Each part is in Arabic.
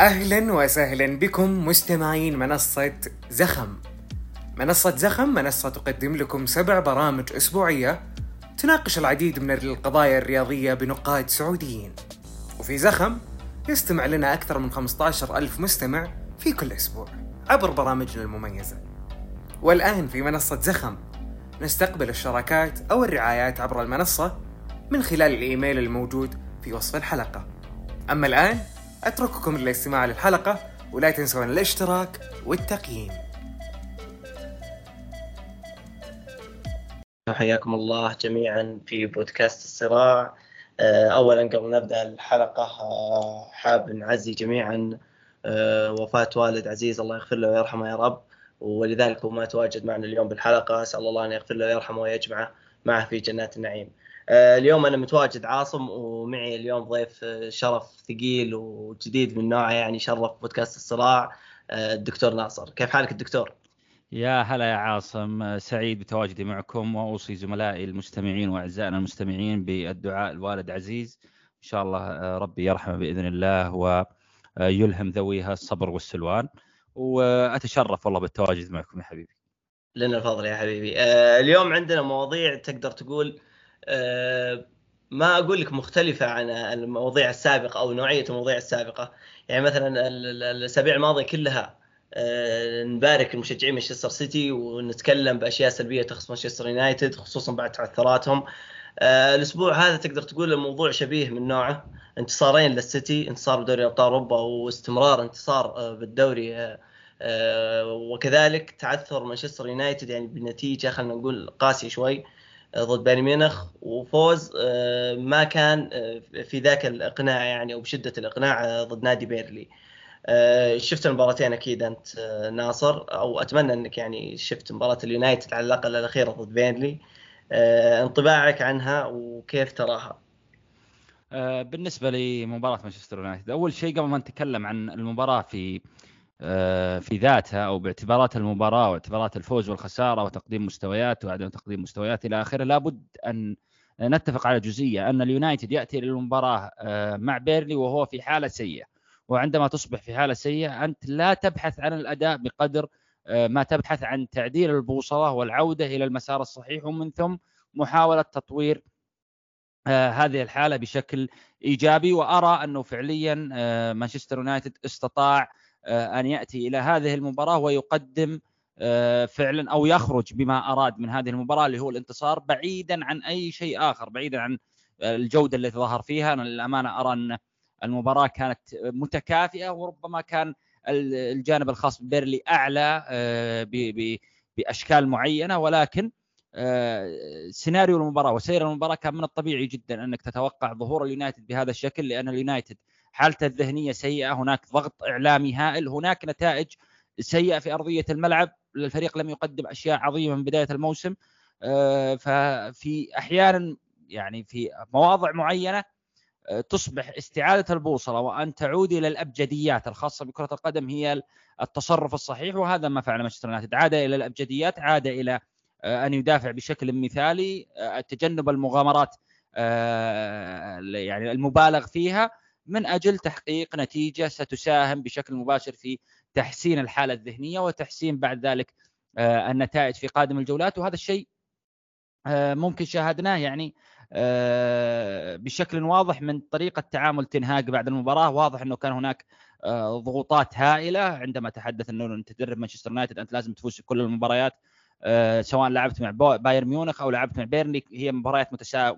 أهلا وسهلا بكم مستمعين منصة زخم. منصة زخم منصة تقدم لكم سبع برامج أسبوعية تناقش العديد من القضايا الرياضية بنقاد سعوديين. وفي زخم يستمع لنا أكثر من 15 ألف مستمع في كل أسبوع عبر برامجنا المميزة. والآن في منصة زخم نستقبل الشراكات أو الرعايات عبر المنصة من خلال الإيميل الموجود في وصف الحلقة. أما الآن أترككم للاستماع للحلقة ولا تنسون الاشتراك والتقييم. حياكم الله جميعا في بودكاست الصراع. آه، اولا قبل نبدأ الحلقة آه، حاب نعزي جميعا آه، وفاة والد عزيز الله يغفر له ويرحمه يا رب. ولذلك هو ما تواجد معنا اليوم بالحلقة أسأل الله أن يغفر له ويرحمه ويجمعه معه في جنات النعيم. اليوم أنا متواجد عاصم ومعي اليوم ضيف شرف ثقيل وجديد من نوعه يعني شرف بودكاست الصراع الدكتور ناصر، كيف حالك الدكتور؟ يا هلا يا عاصم سعيد بتواجدي معكم وأوصي زملائي المستمعين وأعزائنا المستمعين بالدعاء الوالد عزيز إن شاء الله ربي يرحمه بإذن الله ويلهم ذويها الصبر والسلوان وأتشرف والله بالتواجد معكم يا حبيبي. لنا الفضل يا حبيبي. اليوم عندنا مواضيع تقدر تقول ما أقول لك مختلفة عن المواضيع السابقة أو نوعية المواضيع السابقة. يعني مثلا الأسابيع الماضية كلها آه، نبارك المشجعين مانشستر سيتي ونتكلم بأشياء سلبية تخص مانشستر يونايتد خصوصا بعد تعثراتهم. آه، الأسبوع هذا تقدر تقول الموضوع شبيه من نوعه. انتصارين للسيتي انتصار بدوري أبطال أوروبا واستمرار انتصار آه، بالدوري وكذلك تعثر مانشستر يونايتد يعني بنتيجة خلينا نقول قاسية شوي. ضد بايرن ميونخ وفوز ما كان في ذاك الإقناع يعني أو بشدة الإقناع ضد نادي بيرنلي. آه، شفت المباراتين أكيد أنت آه، ناصر أو أتمنى أنك يعني شفت مباراة اليونايتد على الأقل الأخيرة ضد بيرنلي آه، انطباعك عنها وكيف تراها؟ بالنسبة لمباراة مانشستر يونايتد أول شيء قبل ما نتكلم عن المباراة في في ذاتها أو باعتبارات المباراة واعتبارات الفوز والخسارة وتقديم مستويات وعدم تقديم مستويات إلى آخره لابد أن نتفق على جزئية أن اليونايتد يأتي للمباراة مع بيرلي وهو في حالة سيئة. وعندما تصبح في حالة سيئة أنت لا تبحث عن الأداء بقدر آه، ما تبحث عن تعديل البوصلة والعودة إلى المسار الصحيح ومن ثم محاولة تطوير آه، هذه الحالة بشكل إيجابي. وأرى أنه فعليا آه، مانشستر يونايتد استطاع أن يأتي إلى هذه المباراة ويقدم فعلا أو يخرج بما أراد من هذه المباراة اللي هو الانتصار بعيدا عن أي شيء آخر بعيدا عن الجودة التي ظهر فيها. أنا للأمانة أرى أن المباراة كانت متكافئة وربما كان الجانب الخاص ببيرنلي أعلى آه، بأشكال معينة. ولكن آه، سيناريو المباراة وسير المباراة كان من الطبيعي جدا أنك تتوقع ظهور اليونايتد بهذا الشكل لأن اليونايتد حالته الذهنية سيئة هناك ضغط إعلامي هائل هناك نتائج سيئة في أرضية الملعب. الفريق لم يقدم أشياء عظيمة من بداية الموسم. آه، ففي أحيانا يعني في مواضع معينة تصبح استعادة البوصلة وأن تعود إلى الأبجديات الخاصة بكرة القدم هي التصرف الصحيح وهذا ما فعل مانشستر يونايتد. عاد إلى الأبجديات عاد إلى آه، أن يدافع بشكل مثالي. آه، تجنب المغامرات آه، يعني المبالغ فيها. من أجل تحقيق نتيجة ستساهم بشكل مباشر في تحسين الحالة الذهنية وتحسين بعد ذلك النتائج في قادم الجولات. وهذا الشيء ممكن شاهدناه يعني آه، بشكل واضح من طريقة تعامل تنهاج بعد المباراة. واضح إنه كان هناك آه، ضغوطات هائلة. عندما تحدث إنه أنت تدرب مانشستر يونايتد أنت لازم تفوز في كل المباريات آه، سواء لعبت مع بايرن ميونخ أو لعبت مع بيرنلي هي مباريات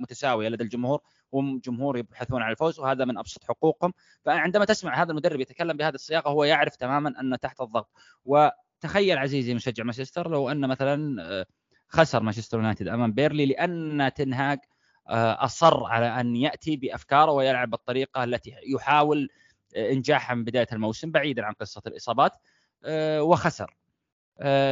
متساوية لدى الجمهور. هم جمهور يبحثون عن الفوز وهذا من أبسط حقوقهم. فعندما تسمع هذا المدرب يتكلم بهذه الصياغة هو يعرف تماما ان تحت الضغط. وتخيل عزيزي مشجع مانشستر لو أن مثلا خسر مانشستر يونايتد أمام بيرنلي لأن تين هاج آه، أصر على أن يأتي بأفكاره ويلعب بالطريقة التي يحاول آه، إنجاحها من بداية الموسم بعيدا عن قصة الإصابات آه، وخسر.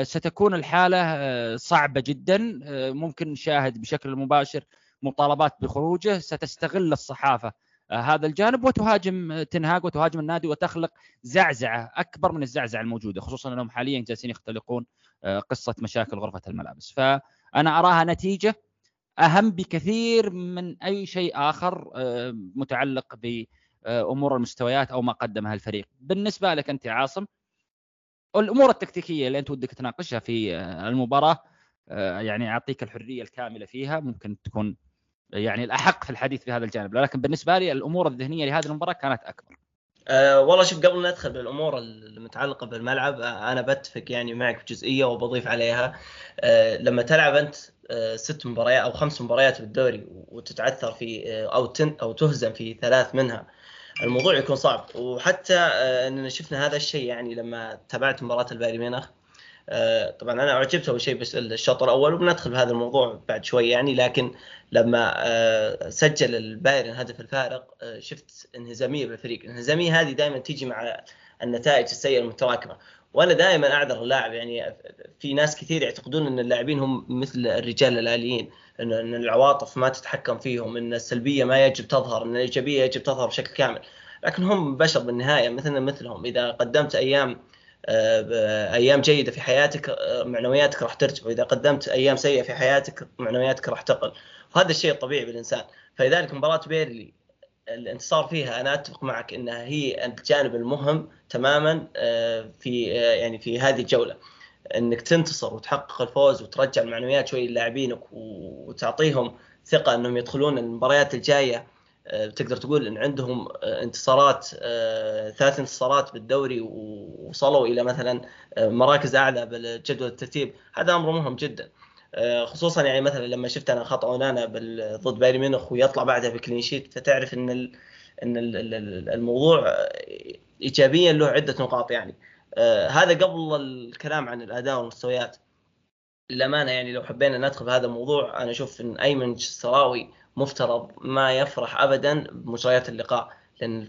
ستكون الحالة صعبة جدا ممكن نشاهد بشكل مباشر مطالبات بخروجه ستستغل الصحافة. هذا الجانب وتهاجم تنهاج وتهاجم النادي وتخلق زعزعة أكبر من الزعزعة الموجودة خصوصا أنهم حاليا جالسين يختلقون قصة مشاكل غرفة الملابس. فأنا أراها نتيجة أهم بكثير من أي شيء آخر آه، متعلق ب امور المستويات أو ما قدمها الفريق. بالنسبة لك أنت عاصم الأمور التكتيكية اللي أنت ودك تناقشها في المباراة يعني أعطيك الحرية الكاملة فيها ممكن تكون يعني الأحق في الحديث في هذا الجانب. لكن بالنسبة لي الأمور الذهنية لهذه المباراة كانت أكبر. أه والله شوف قبل ندخل بالأمور المتعلقه بالملعب أنا بتفق يعني معك في جزئية وبضيف عليها. أه لما تلعب أنت أه ست مباريات أو خمس مباريات بالدوري وتتعثر في أه أو تن أو تهزم في ثلاث منها الموضوع يكون صعب. وحتى أه إننا شفنا هذا الشيء يعني لما تابعت مباراة البايرن ميونخ. طبعا أنا أعجبت أول شيء بس الشوط الأول وبندخل بهذا الموضوع بعد شوي يعني لكن لما آه، سجل البايرن هدف الفارق آه، شفت انهزامية بالفريق، الانهزاميه هذه دائما تيجي مع النتائج السيئة المتراكمة، وأنا دائما أعذر اللاعب يعني في ناس كثير يعتقدون إن اللاعبين هم مثل الرجال الآليين إن العواطف ما تتحكم فيهم إن السلبية ما يجب تظهر إن الإيجابية يجب تظهر بشكل كامل. لكن هم بشر بالنهاية مثلنا مثلهم. إذا قدمت أيام أيام جيدة في حياتك معنوياتك راح ترتفع. واذا قدمت أيام سيئة في حياتك معنوياتك راح تقل. وهذا الشيء الطبيعي بالإنسان. فلذلك مباراة بيرلي الانتصار فيها أنا أتفق معك إنها هي الجانب المهم تماما آه، في آه، يعني في هذه الجولة. إنك تنتصر وتحقق الفوز وترجع المعنويات شوي للاعبينك وتعطيهم ثقة إنهم يدخلون المباريات الجاية آه، تقدر تقول إن عندهم آه، انتصارات آه، ثلاث انتصارات بالدوري ووصلوا إلى مثلا مراكز أعلى بالجدول الترتيب. هذا أمر مهم جدا. خصوصا يعني مثلا لما شفت أنا خطا أونانا ضد بايرن ميونخ ويطلع بعدها بكلين شيت فتعرف إن إن الموضوع ايجابيا له عدة نقاط يعني. هذا قبل الكلام عن الأداء والمستويات. للأمانة يعني لو حبينا ندخل بهذا الموضوع أنا أشوف إن أيمن السراوي مفترض ما يفرح ابدا بمجريات اللقاء لأن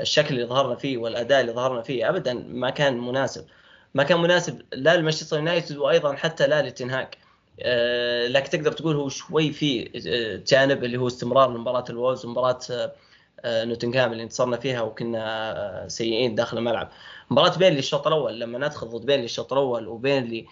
الشكل اللي ظهرنا فيه والأداء اللي ظهرنا فيه ابدا ما كان مناسب. ما كان مناسب لا لمانشستر يونايتد وأيضا حتى لا لتنهاك. آه، لكن تقدر تقول هو شوي في آه، جانب اللي هو استمرار مباراة الوولز ومباراة آه، نوتنغهام اللي انتصرنا فيها وكنا سيئين داخل الملعب. مباراة بينلي الشوط الأول لما ندخل ضد بينلي الشوط الأول وبينلي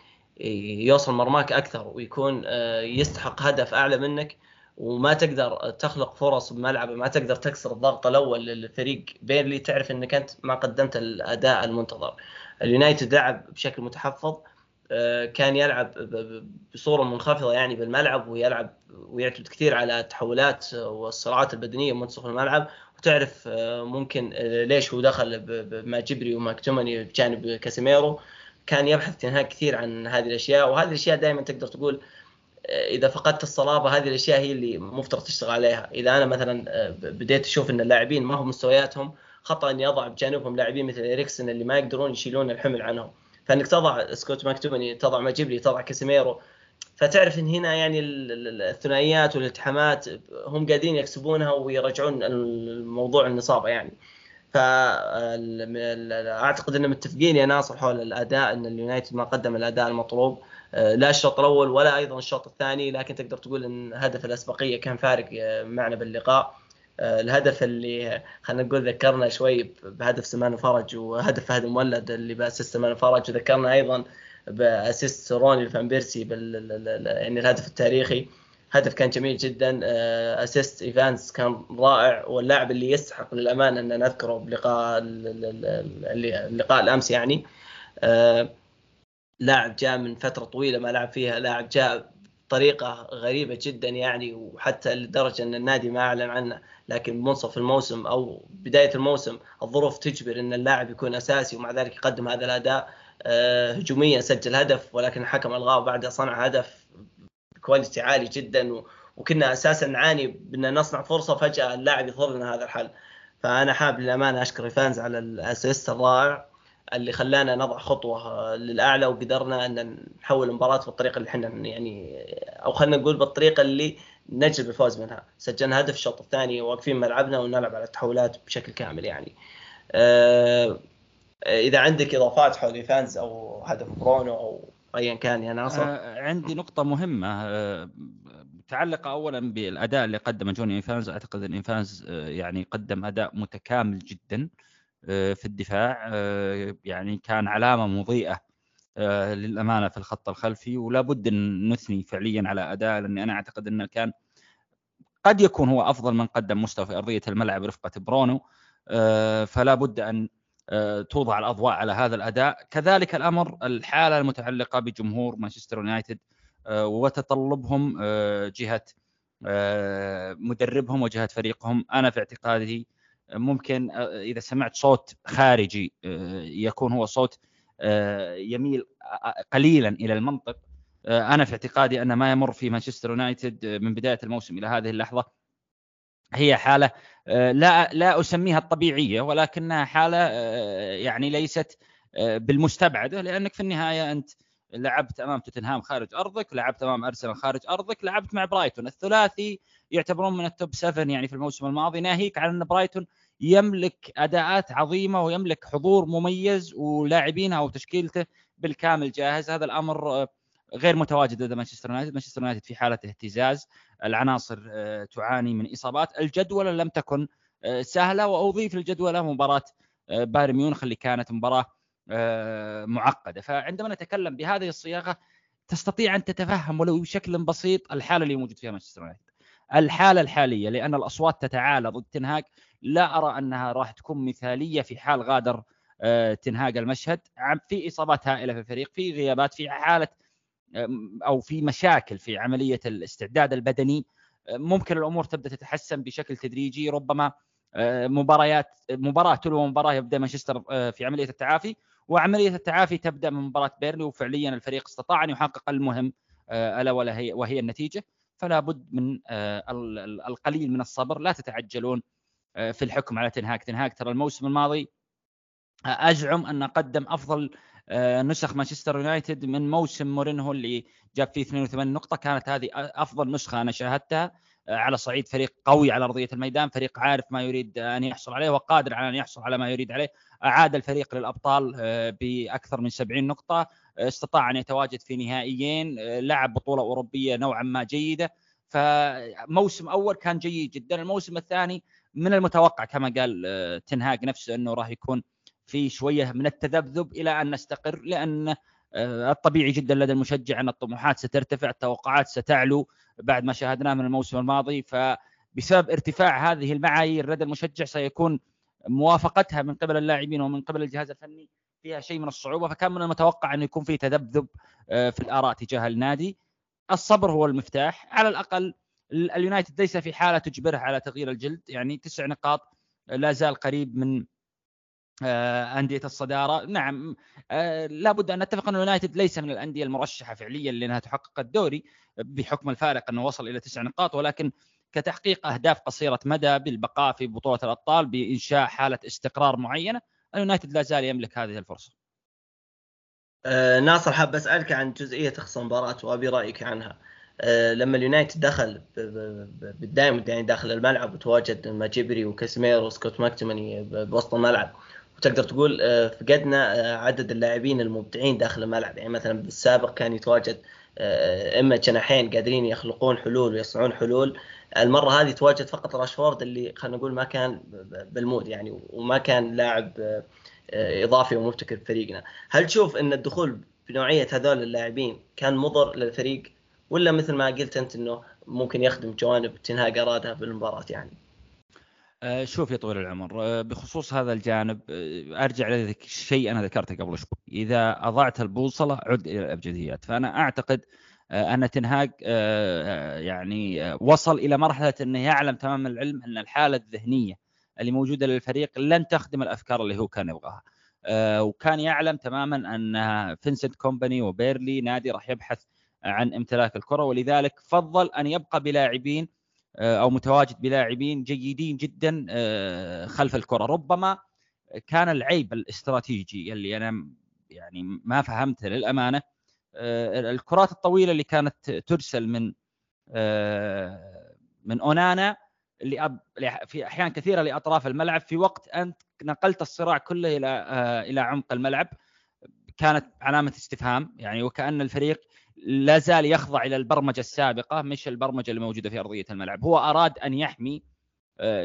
يوصل مرماك أكثر ويكون يستحق هدف أعلى منك وما تقدر تخلق فرص بملعبه ما تقدر تكسر الضغط الأول للفريق. بيرلي تعرف إنك أنت ما قدمت الأداء المنتظر. اليونايتد لعب بشكل متحفظ آه، كان يلعب بصورة منخفضة يعني بالملعب ويلعب ويعتمد كثير على التحولات والصراعات البدنية منتصف الملعب. وتعرف آه، ممكن آه، ليش هو دخل بمجبري وماكتوميناي بجانب كاسيميرو. كان يبحث تين هاج كثير عن هذه الأشياء. وهذه الأشياء دائما تقدر تقول إذا فقدت الصلابة هذه الأشياء هي اللي مفترض تشتغل عليها. إذا أنا مثلا آه، بديت أشوف إن اللاعبين ما هم بمستوياتهم خطأ إني أضع بجانبهم لاعبين مثل اريكسن اللي ما يقدرون يشيلون الحمل عنهم. فإنك تضع سكوت ماكتوميناي تضع مجبري تضع كاسيميرو. فتعرف إن هنا يعني الثنائيات والالتحامات هم قاعدين يكسبونها ويرجعون الموضوع لنصابه يعني. فاعتقد إن متفقين يا ناصر حول الأداء إن اليونايتد ما قدم الأداء المطلوب. لا الشوط الأول ولا أيضا الشوط الثاني لكن تقدر تقول إن هدف الأسبقية كان فارق آه، معنا باللقاء. آه، الهدف اللي خلينا نقول ذكرنا شوي بهدف سمان فرج وهدف فهد مولد اللي بأسيست سمان فرج وذكرنا أيضا ب assist روني فان بيرسي بال يعني الهدف التاريخي. هدف كان جميل جدا. assist ايفانس كان رائع واللاعب اللي يستحق للامانه أن نذكره بلقاء اللقاء الأمس يعني. لاعب جاء من فترة طويلة ما لعب فيها لاعب جاء بطريقة غريبة جدا يعني وحتى لدرجة أن النادي ما أعلن عنه لكن منتصف الموسم أو بداية الموسم الظروف تجبر أن اللاعب يكون أساسي ومع ذلك يقدم هذا الأداء آه، هجوميا سجل هدف ولكن الحكم ألغاه بعدها صنع هدف ب quality عالي جدا وكنا أساسا نعاني بأن نصنع فرصة فجأة اللاعب يظهر لنا هذا الحل. فأنا حاب للأمانة أشكر إيفانز على ال assist الرائع. اللي خلانا نضع خطوة للأعلى وقدرنا أن نحول المباراة بالطريقة اللي إحنا يعني أو خلينا نقول بالطريقة اللي نجلب الفوز منها. سجلنا هدف الشوط الثاني واقفين ملعبنا ونلعب على التحولات بشكل كامل يعني. أه إذا عندك إضافات حول إيفانز أو هدف برونو أو ايا كان يا ناصر؟ أه عندي نقطة مهمة أه متعلقة أولا بالأداء اللي قدمه جوني إنفانز. أعتقد أن إنفانز آه، يعني قدم أداء متكامل جدا. آه، في الدفاع آه، يعني كان علامة مضيئة آه، للأمانة في الخط الخلفي ولا بد أن نثني فعليا على اداء لأني أنا أعتقد أنه كان قد يكون هو أفضل من قدم مستوى في أرضية الملعب رفقة برونو فلا بد أن توضع الأضواء على هذا الأداء. كذلك الأمر الحالة المتعلقة بجمهور مانشستر يونايتد وتطلبهم جهة مدربهم وجهة فريقهم. أنا في اعتقادي ممكن إذا سمعت صوت خارجي يكون هو صوت يميل قليلا إلى المنطق. أنا في اعتقادي أن ما يمر في مانشستر يونايتد من بداية الموسم إلى هذه اللحظة هي حالة لا لا أسميها الطبيعية ولكنها حالة يعني ليست بالمستبعدة لأنك في النهاية أنت لعبت أمام توتنهام خارج أرضك، لعبت أمام أرسنال خارج أرضك، لعبت مع برايتون، الثلاثي يعتبرون من ال top 7 يعني في الموسم الماضي ناهيك على أن برايتون يملك أداءات عظيمة ويملك حضور مميز ولاعبينه أو تشكيلته بالكامل جاهز، هذا الأمر غير متواجد لدى مانشستر يونايتد، مانشستر يونايتد في حالة اهتزاز، العناصر تعاني من إصابات، الجدول لم تكن سهلة وأضيف للجدول مباراة بايرن ميونخ اللي كانت مباراة معقدة. فعندما نتكلم بهذه الصياغة تستطيع أن تتفهم ولو بشكل بسيط الحالة اللي موجود فيها مانشستر يونايتد. الحالة الحالية لأن الأصوات تتعالى ضد تنهاج لا أرى أنها راح تكون مثالية في حال غادر تنهاج المشهد. في إصابات هائلة في الفريق في غيابات في حالة أو في مشاكل في عملية الاستعداد البدني. ممكن الأمور تبدأ تتحسن بشكل تدريجي. ربما مباريات مباراة تلو مباراة يبدأ مانشستر في عملية التعافي. وعملية التعافي تبدأ من مباراة بيرلي وفعليا الفريق استطاع ان يحقق المهم ألا وهي وهي النتيجة. فلا بد من القليل من الصبر. لا تتعجلون في الحكم على تنهاك تنهاك ترى الموسم الماضي أزعم أن قدم أفضل نسخ مانشستر يونايتد من موسم مورينهو اللي جاب فيه 82 نقطة. كانت هذه أفضل نسخة أنا شاهدتها. على صعيد فريق قوي على أرضية الميدان فريق عارف ما يريد أن يحصل عليه وقادر على أن يحصل على ما يريد عليه. أعاد الفريق للأبطال بأكثر من 70 نقطة استطاع أن يتواجد في نهائيين لعب بطولة أوروبية نوعا ما جيدة. فموسم أول كان جيد جدا الموسم الثاني من المتوقع كما قال تنهاج نفسه أنه راح يكون في شوية من التذبذب إلى أن نستقر لأن الطبيعي جدا لدى المشجع أن الطموحات سترتفع التوقعات ستعلو. بعد ما شاهدناه من الموسم الماضي فبسبب ارتفاع هذه المعايير لدى المشجع سيكون موافقتها من قبل اللاعبين ومن قبل الجهاز الفني فيها شيء من الصعوبة. فكان من المتوقع انه يكون في تذبذب في الآراء تجاه النادي. الصبر هو المفتاح. على الأقل اليونايتد ليس في حالة تجبره على تغيير الجلد. يعني تسع نقاط لا زال قريب من أندية الصدارة. نعم لابد أن نتفق أن اليونايتد ليس من الأندية المرشحة فعليا لأنها تحقق الدوري بحكم الفارق أنه وصل إلى تسع نقاط ولكن كتحقيق أهداف قصيرة مدى بالبقاء في بطولة الأبطال بإنشاء حالة استقرار معينة اليونايتد لا زال يملك هذه الفرصة. آه ناصر حاب أسألك عن جزئية تخص المباراة وأبي رأيك عنها. آه لما اليونايتد دخل بال diamond يعني داخل الملعب وتواجد مجبري وكاسميرو وسكوت ماكتوميناي بوسط الملعب وتقدر تقول فقدنا عدد اللاعبين المبدعين داخل الملعب. يعني مثلا بالسابق كان يتواجد إما جناحين قادرين يخلقون حلول ويصنعون حلول. المرة هذه تواجد فقط راشفورد اللي خلينا نقول ما كان بالمود يعني وما كان لاعب إضافي ومبتكر في فريقنا. هل تشوف إن الدخول بنوعية هذول اللاعبين كان مضر للفريق؟ ولا مثل ما قلت أنت إنه ممكن يخدم جوانب تنهاج ارادها بالمباراه يعني؟ شوف يا طويل العمر بخصوص هذا الجانب أرجع لذلك الشيء أنا ذكرته قبل شوي. إذا أضعت البوصلة عد إلى الأبجديات. فأنا أعتقد أن تين هاج يعني وصل إلى مرحلة أنه يعلم تمام العلم أن الحالة الذهنية اللي موجودة للفريق لن تخدم الأفكار اللي هو كان يبغاها. وكان يعلم تماما أن فينسنت كومباني وبيرنلي نادي راح يبحث عن امتلاك الكرة ولذلك فضل أن يبقى بلاعبين أو متواجد بلاعبين جيدين جدا خلف الكرة. ربما كان العيب الاستراتيجي اللي أنا يعني ما فهمته للأمانة. الكرات الطويلة اللي كانت ترسل من من أونانا اللي في أحيان كثيرة لأطراف الملعب. في وقت أنت نقلت الصراع كله إلى إلى عمق الملعب كانت علامة استفهام. يعني وكأن الفريق لا زال يخضع إلى البرمجة السابقة مش البرمجة اللي موجودة في أرضية الملعب. هو أراد أن يحمي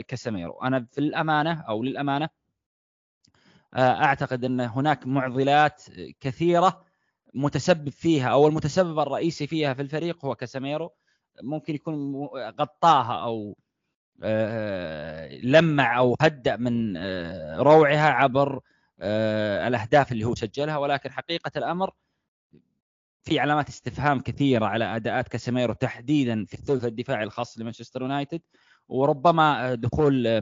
كاسيميرو. أنا في الأمانة أو للأمانة أعتقد أن هناك معضلات كثيرة متسبب فيها أو المتسبب الرئيسي فيها في الفريق هو كاسيميرو. ممكن يكون غطاها أو لمع أو هدأ من روعها عبر الأهداف اللي هو سجلها. ولكن حقيقة الأمر في علامات استفهام كثيرة على أداءات كاسيميرو تحديدا في الثلث الدفاعي الخاص لمانشستر يونايتد وربما دخول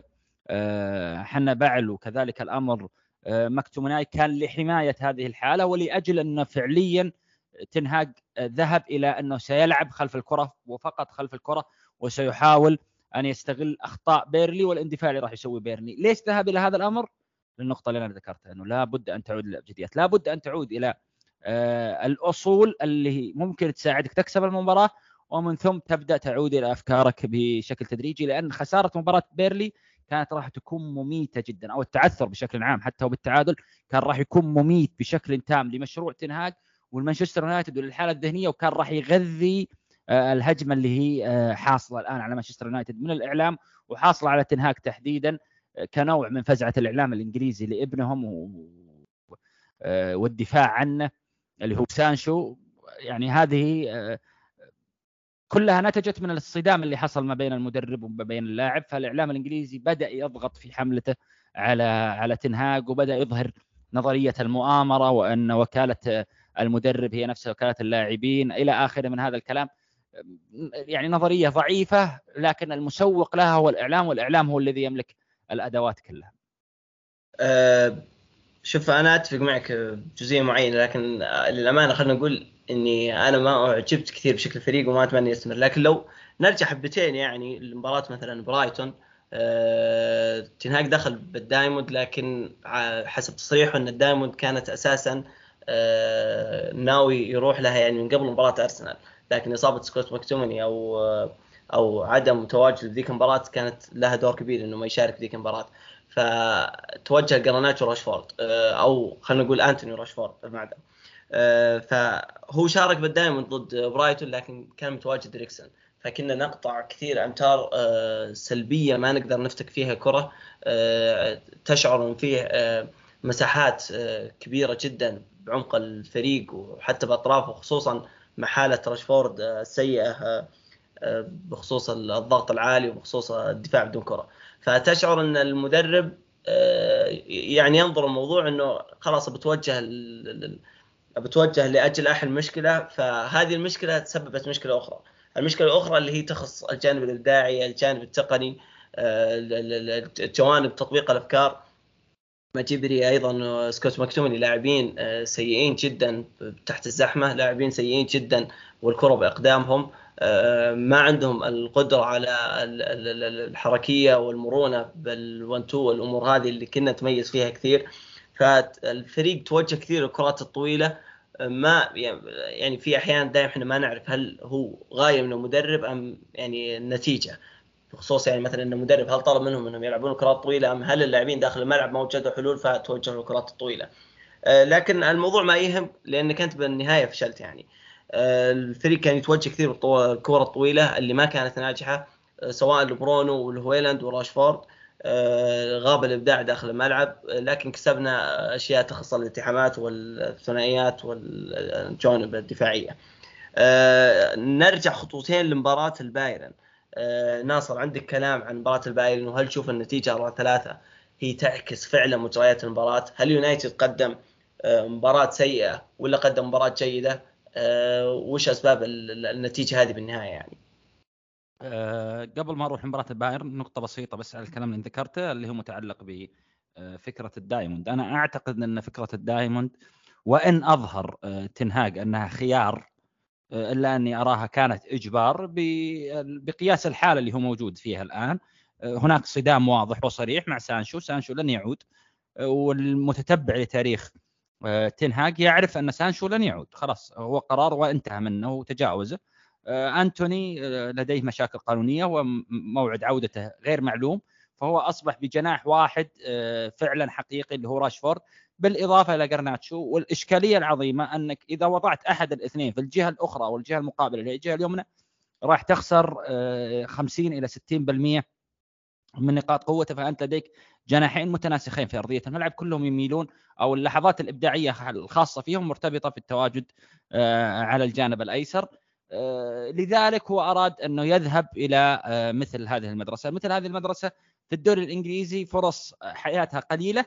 حنبعل وكذلك الأمر مكتوميناي كان لحماية هذه الحالة ولأجل أنه فعليا تنهاج ذهب إلى أنه سيلعب خلف الكرة وفقط خلف الكرة وسيحاول أن يستغل أخطاء بيرنلي والاندفاع اللي راح يسوي بيرنلي، ليش ذهب إلى هذا الأمر؟ للنقطه اللي أنا ذكرتها إنه لابد أن تعود للابجديات، لابد أن تعود إلى آه الأصول اللي ممكن تساعدك تكسب المباراة ومن ثم تبدأ تعود إلى أفكارك بشكل تدريجي لأن خسارة مباراة بيرلي كانت راح تكون مميتة جدا أو التعثر بشكل عام حتى وبالتعادل كان راح يكون مميت بشكل تام لمشروع تنهاج والمانشستر يونايتد وللحاله الذهنية وكان راح يغذي آه، الهجمة اللي هي آه، حاصلة الآن على مانشستر يونايتد من الإعلام وحاصلة على تنهاك تحديدا آه، كنوع من فزعة الإعلام الإنجليزي لابنهم والدفاع عنه. اللي هو سانشو يعني هذه كلها نتجت من الصدام اللي حصل ما بين المدرب وما بين اللاعب فالإعلام الإنجليزي بدأ يضغط في حملته على على تنهاج وبدأ يظهر نظرية المؤامرة وأن وكالة المدرب هي نفس وكالة اللاعبين إلى آخره من هذا الكلام يعني نظرية ضعيفة لكن المسوق لها هو الإعلام والإعلام هو الذي يملك الأدوات كلها. أه شوف أنا أتفق معك بجزئية معينة لكن للأمانة خلينا نقول إني أنا ما أعجبت كثير بشكل الفريق وما أتمنى يستمر. لكن لو نرجع حبتين يعني لمباراة مثلا برايتون أه تنهاك دخل بال diamond لكن حسب تصريحه إن ال diamond كانت أساسا أه ناوي يروح لها يعني من قبل مباراة أرسنال. لكن إصابة سكوت ماكتوميناي أو أو عدم تواجد ذيك المباراة كانت لها دور كبير إنه ما يشارك ذيك المباراة. فتوجه جارناتشو راشفورد آه، أو خلينا نقول أنتوني راشفورد المعدن آه، فهو شارك بال diamond ضد برايتون لكن كان متواجد إريكسون فكنا نقطع كثير أمتار آه، سلبية ما نقدر نفتك فيها كرة تشعر ان فيه مساحات كبيرة جدا بعمق الفريق وحتى باطرافه خصوصا مع حاله راشفورد السيئه بخصوص الضغط العالي وبخصوص الدفاع بدون كرة. فتشعر إن المدرب آه، يعني ينظر الموضوع إنه خلاص بتوجه بتوجه لأجل احل مشكلة فهذه المشكلة تسببت مشكلة أخرى. المشكلة الأخرى اللي هي تخص الجانب الإبداعي الجانب التقني الجوانب تطبيق الأفكار. ماجيبري أيضا سكوت مكتومني لاعبين آه، سيئين جدا تحت الزحمة لاعبين سيئين جدا والكرة بإقدامهم. آه، ما عندهم القدرة على الحركية والمرونة بالون تو والأمور هذه اللي كنا نتميز فيها كثير فالفريق توجه كثير الكرات الطويلة آه، ما يعني في أحيان دائما إحنا ما نعرف هل هو غايه من المدرب أم يعني النتيجة بخصوص يعني مثلا إن المدرب هل طلب منهم إنهم يلعبون كرات طويله أم هل اللاعبين داخل الملعب ما وجدوا حلول فتوجهوا للكرات الطويلة. آه، لكن الموضوع ما يهم لأنك أنت بالنهاية فشلت يعني. آه، الفريق كان يتوجه كثير بالكره الطويلة اللي ما كانت ناجحة آه، سواء لبرونو والهويلاند وراشفورد غاب الإبداع داخل الملعب لكن كسبنا أشياء تخص الالتحامات والثنائيات والجوانب الدفاعية. نرجع خطوتين لمباراة البايرن. آه، ناصر عندك كلام عن مباراة البايرن وهل تشوف النتيجة 4 3 هي تعكس فعلا مجريات المباراة؟ هل يونايتد قدم آه، مباراة سيئة ولا قدم مباراة جيدة؟ آه، وش أسباب النتيجة هذه بالنهاية يعني؟ قبل ما أروح مباراة البايرن نقطة بسيطة بس على الكلام اللي ذكرته اللي هو متعلق بفكره ال diamond، أنا أعتقد أن فكرة ال diamond وإن أظهر تنهاج أنها خيار إلا أني أراها كانت إجبار بقياس الحالة اللي هو موجود فيها الآن. هناك صدام واضح وصريح مع سانشو. سانشو لن يعود والمتتبع لتاريخ آه، تنهاج يعرف أن سانشو لن يعود. خلاص هو قرار وانتهى منه وتجاوزه. آه، أنتوني آه، لديه مشاكل قانونية وموعد عودته غير معلوم فهو أصبح بجناح واحد فعلا حقيقي اللي هو راشفورد. بالإضافة إلى قارناتشو والإشكالية العظيمة أنك إذا وضعت أحد الاثنين في الجهة الأخرى أو الجهه المقابلة اللي هي الجهة اليمنى راح تخسر 50 آه، إلى 60% من نقاط قوته فأنت لديك جناحين متناسخين في أرضية الملعب كلهم يميلون أو اللحظات الإبداعية الخاصة فيهم مرتبطة في التواجد آه، على الجانب الأيسر. آه، لذلك هو أراد أنه يذهب إلى آه، مثل هذه المدرسة، مثل هذه المدرسة في الدوري الإنجليزي فرص حياتها قليلة.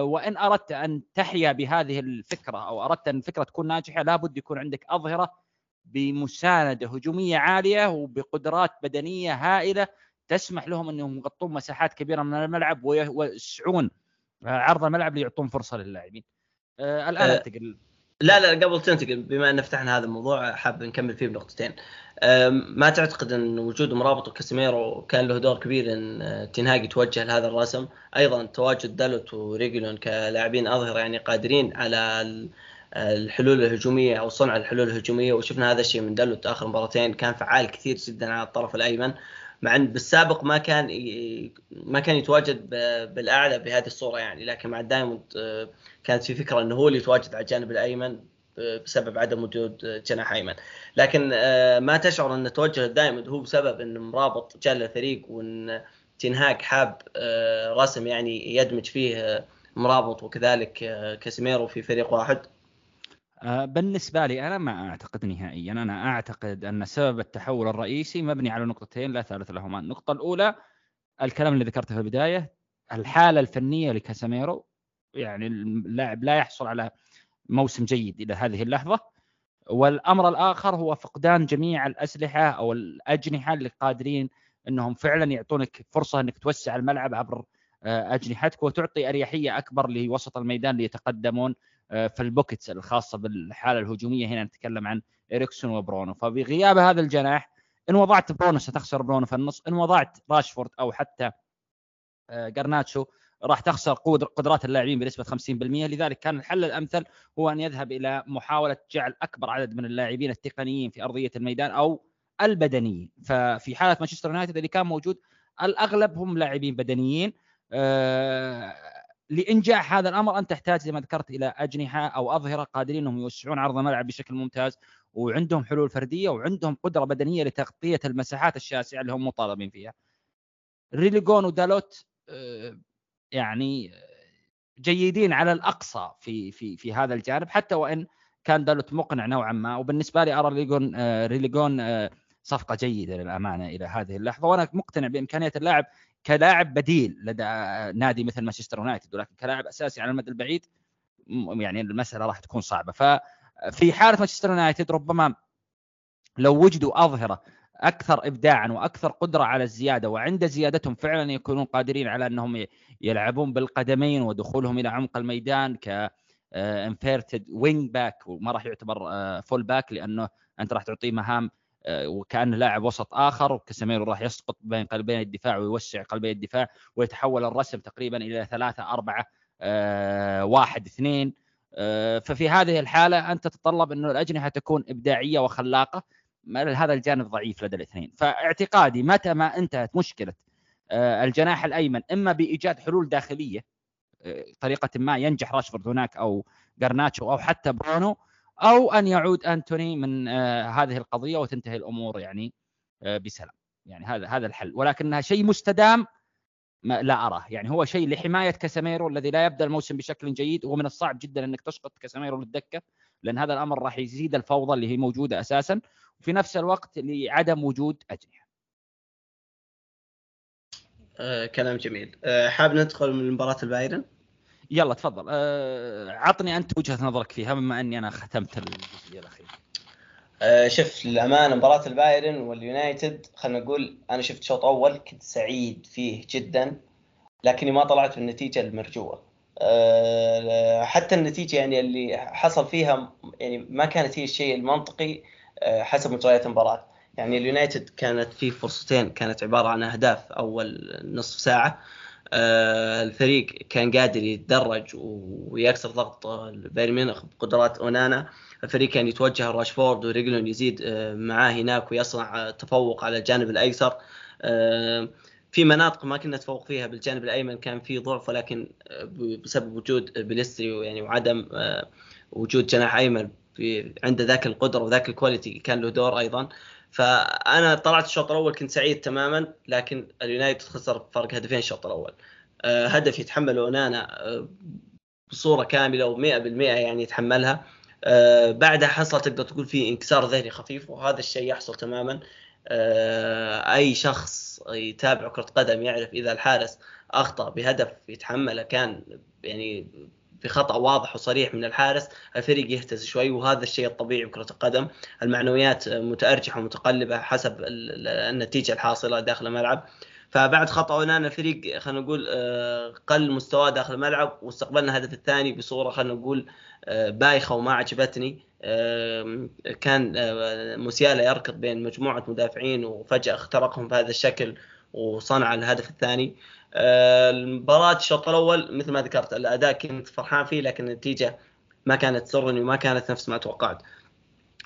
وإن أردت أن تحيا بهذه الفكرة أو أردت أن الفكرة تكون ناجحة لابد يكون عندك أظهرة بمساندة هجومية عالية وبقدرات بدنية هائلة تسمح لهم أنهم يغطون مساحات كبيرة من الملعب ويوسعون عرض الملعب ليعطون فرصة للاعبين. الآن أنتقل. لا لا قبل تنتقل بما أن فتحنا هذا الموضوع حاب نكمل فيه بنقطتين. ما تعتقد أن وجود مرابط وكاسيميرو كان له دور كبير إن آه، تنهاج يتوجه لهذا الرسم؟ أيضا تواجد دالوت وريجلون كلاعبين اظهر يعني قادرين على الحلول الهجومية أو صنع الحلول الهجومية وشفنا هذا الشيء من دالوت آخر مباراتين كان فعال كثير جدا على الطرف الأيمن. مع إن بالسابق ما كان ما كان يتواجد بالأعلى بهذه الصورة يعني. لكن مع diamond آه، كانت في فكرة إنه هو اللي يتواجد على الجانب الأيمن بسبب عدم وجود جناح أيمن. لكن آه، ما تشعر إن توجه diamond هو بسبب إن أمرابط جاء للفريق وإن تنهاك حاب آه، رسم يعني يدمج فيه مرابط وكذلك كاسيميرو في فريق واحد. بالنسبة لي أنا ما أعتقد نهائيا. أنا أعتقد أن سبب التحول الرئيسي مبني على نقطتين لا ثالث لهما. النقطة الأولى الكلام اللي ذكرته في البداية الحالة الفنية لكاساميرو يعني اللاعب لا يحصل على موسم جيد إلى هذه اللحظة. والأمر الآخر هو فقدان جميع الأسلحة أو الأجنحة اللي قادرين أنهم فعلا يعطونك فرصة أنك توسع الملعب عبر آه، أجنحتك وتعطي أريحية أكبر لوسط الميدان ليتقدمون. آه، في ال pockets الخاصة بالحالة الهجومية. هنا نتكلم عن إريكسون وبرونو. فبغياب هذا الجناح إن وضعت برونو ستخسر برونو في النص. إن وضعت راشفورد أو حتى جارناتشو آه، راح تخسر قدرات اللاعبين بنسبة 50% لذلك كان الحل الأمثل هو أن يذهب إلى محاولة جعل أكبر عدد من اللاعبين التقنيين في أرضية الميدان أو البدنيين. ففي حالة مانشستر يونايتد اللي كان موجود الأغلب هم لاعبين بدنيين. آه، لإنجاح هذا الأمر أنت تحتاج زي ما ذكرت إلى أجنحة أو أظهرة قادرين إنهم يوسعون عرض الملعب بشكل ممتاز وعندهم حلول فردية وعندهم قدرة بدنية لتغطية المساحات الشاسعة اللي هم مطالبين فيها. ريغيلون ودالوت آه، يعني جيدين على الأقصى في في في هذا الجانب حتى وإن كان دالوت مقنع نوعا ما وبالنسبة لي أرى ريغيلون آه، ريغيلون آه، صفقة جيدة للأمانة إلى هذه اللحظة وأنا مقتنع بإمكانية اللاعب كلاعب بديل لدى نادي مثل مانشستر يونايتد ولكن كلاعب أساسي على المدى البعيد يعني المسألة راح تكون صعبة. ففي حالة مانشستر يونايتد ربما لو وجدوا أظهرة أكثر ابداعا وأكثر قدرة على الزيادة وعند زيادتهم فعلا يكونون قادرين على أنهم يلعبون بالقدمين ودخولهم إلى عمق الميدان ك inverted wing back وما راح يعتبر full آه، back لأنه أنت راح تعطيه مهام وكانه لاعب وسط آخر وكاسيميرو راح يسقط بين قلبين الدفاع ويوسع قلبي الدفاع ويتحول الرسم تقريبا إلى ثلاثة أربعة آه، واحد اثنين. آه، ففي هذه الحالة أنت تتطلب أنه الأجنحة تكون إبداعية وخلاقة. هذا الجانب ضعيف لدى الاثنين. فاعتقادي متى ما انتهت مشكلة الجناح الأيمن إما بإيجاد حلول داخلية طريقة ما ينجح راشفورد هناك أو جرناتشو أو حتى برونو أو أن يعود أنتوني من آه، هذه القضية وتنتهي الأمور يعني آه، بسلام. يعني هذا هذا الحل. ولكنها شيء مستدام ما لا أراه. يعني هو شيء لحماية كاساميرو الذي لا يبدأ الموسم بشكل جيد. ومن الصعب جدا أنك تسقط كاساميرو للدكة لأن هذا الأمر راح يزيد الفوضى اللي هي موجودة أساسا وفي نفس الوقت لعدم وجود أجنحة. آه كلام جميل. آه حاب ندخل من مباراه البايرن؟ يلا تفضل. أه عطني أنت وجهة نظرك فيها بما أني أنا ختمت الجزئية الأخيرة. أه شوف للأمانة مباراة البايرن واليونايتد خلينا نقول أنا شفت شوط أول كنت سعيد فيه جدا لكني ما طلعت بالنتيجة المرجوة. أه حتى النتيجة يعني اللي حصل فيها يعني ما كانت هي الشيء المنطقي حسب مجريات المباراة. يعني اليونايتد كانت فيه فرصتين كانت عبارة عن أهداف أول نصف ساعة الفريق كان قادر يتدرج ويكسر ضغط بايرن ميونخ بقدرات أونانا. الفريق كان يتوجه راشفورد وريجلون يزيد آه، معاه هناك ويصنع تفوق على الجانب الأيسر. آه، في مناطق ما كنا نتفوق فيها بالجانب الأيمن كان في ضعف ولكن بسبب وجود بليستري يعني وعدم وجود جناح أيمن عنده ذاك القدرة وذاك ال quality كان له دور أيضا. فأنا طلعت الشوط الأول كنت سعيد تماما لكن اليونايتد خسر فرق هدفين الشوط الأول. أه هدف يتحمله أونانا أه بصورة كاملة و100% يعني يتحملها. آه بعدها حصل تقدر تقول في انكسار ذهني خفيف وهذا الشيء يحصل تماما. أي شخص يتابع كرة قدم يعرف إذا الحارس أخطأ بهدف يتحمله كان يعني في خطأ واضح وصريح من الحارس الفريق يهتز شوي وهذا الشيء الطبيعي بكره القدم. المعنويات متأرجحة ومتقلبة حسب النتيجة الحاصلة داخل الملعب. فبعد خطأ اونانا الفريق خلينا نقول آه، قل مستواه داخل الملعب واستقبلنا الهدف الثاني بصورة خلينا نقول آه، بايخة وما عجبتني. كان آه، موسيالا يركض بين مجموعة مدافعين وفجأة اخترقهم بهذا الشكل وصنع الهدف الثاني. المباراة الشوط الأول مثل ما ذكرت الأداء كنت فرحان فيه لكن النتيجة ما كانت تسرني وما كانت نفس ما توقعت.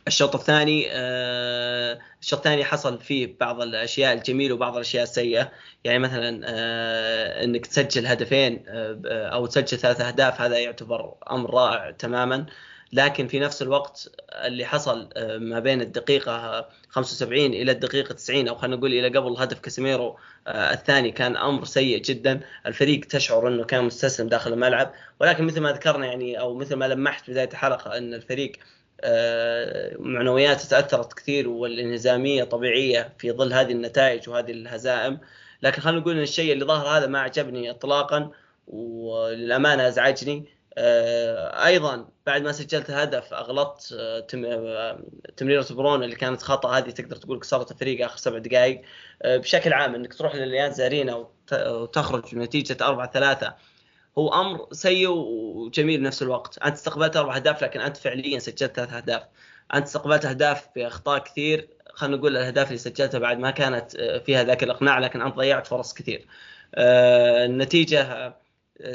الشوط الثاني آه الشوط الثاني حصل فيه بعض الأشياء الجميلة وبعض الأشياء السيئة. يعني مثلا آه إنك تسجل هدفين آه أو تسجل ثلاث أهداف هذا يعتبر أمر رائع تماما. لكن في نفس الوقت اللي حصل آه، ما بين الدقيقة 75 إلى الدقيقة 90 أو خلينا نقول إلى قبل هدف كاسيميرو آه، الثاني كان أمر سيء جدا. الفريق تشعر أنه كان مستسلم داخل الملعب. ولكن مثل ما ذكرنا يعني أو مثل ما لمحت بداية الحلقة أن الفريق آه، معنوياته تأثرت كثير والانهزامية طبيعية في ظل هذه النتائج وهذه الهزائم. لكن خلينا نقول أن الشيء اللي ظهر هذا ما أعجبني إطلاقا وللأمانة أزعجني. أيضا بعد ما سجلت هدف أغلطت آه، آه، تمريرة برونو اللي كانت خطأ هذه تقدر تقول كسرت الفريق آخر سبع دقائق. بشكل عام إنك تروح لليانز ارينا وتخرج بنتيجة 4 3 هو أمر سيء وجميل بنفس الوقت. أنت استقبلت أربع أهداف لكن أنت فعليا سجلت ثلاث أهداف. أنت استقبلت أهداف بأخطاء كثير. خلينا نقول الأهداف اللي سجلتها بعد ما كانت فيها ذاك الإقناع لكن أنت ضيعت فرص كثير. النتيجة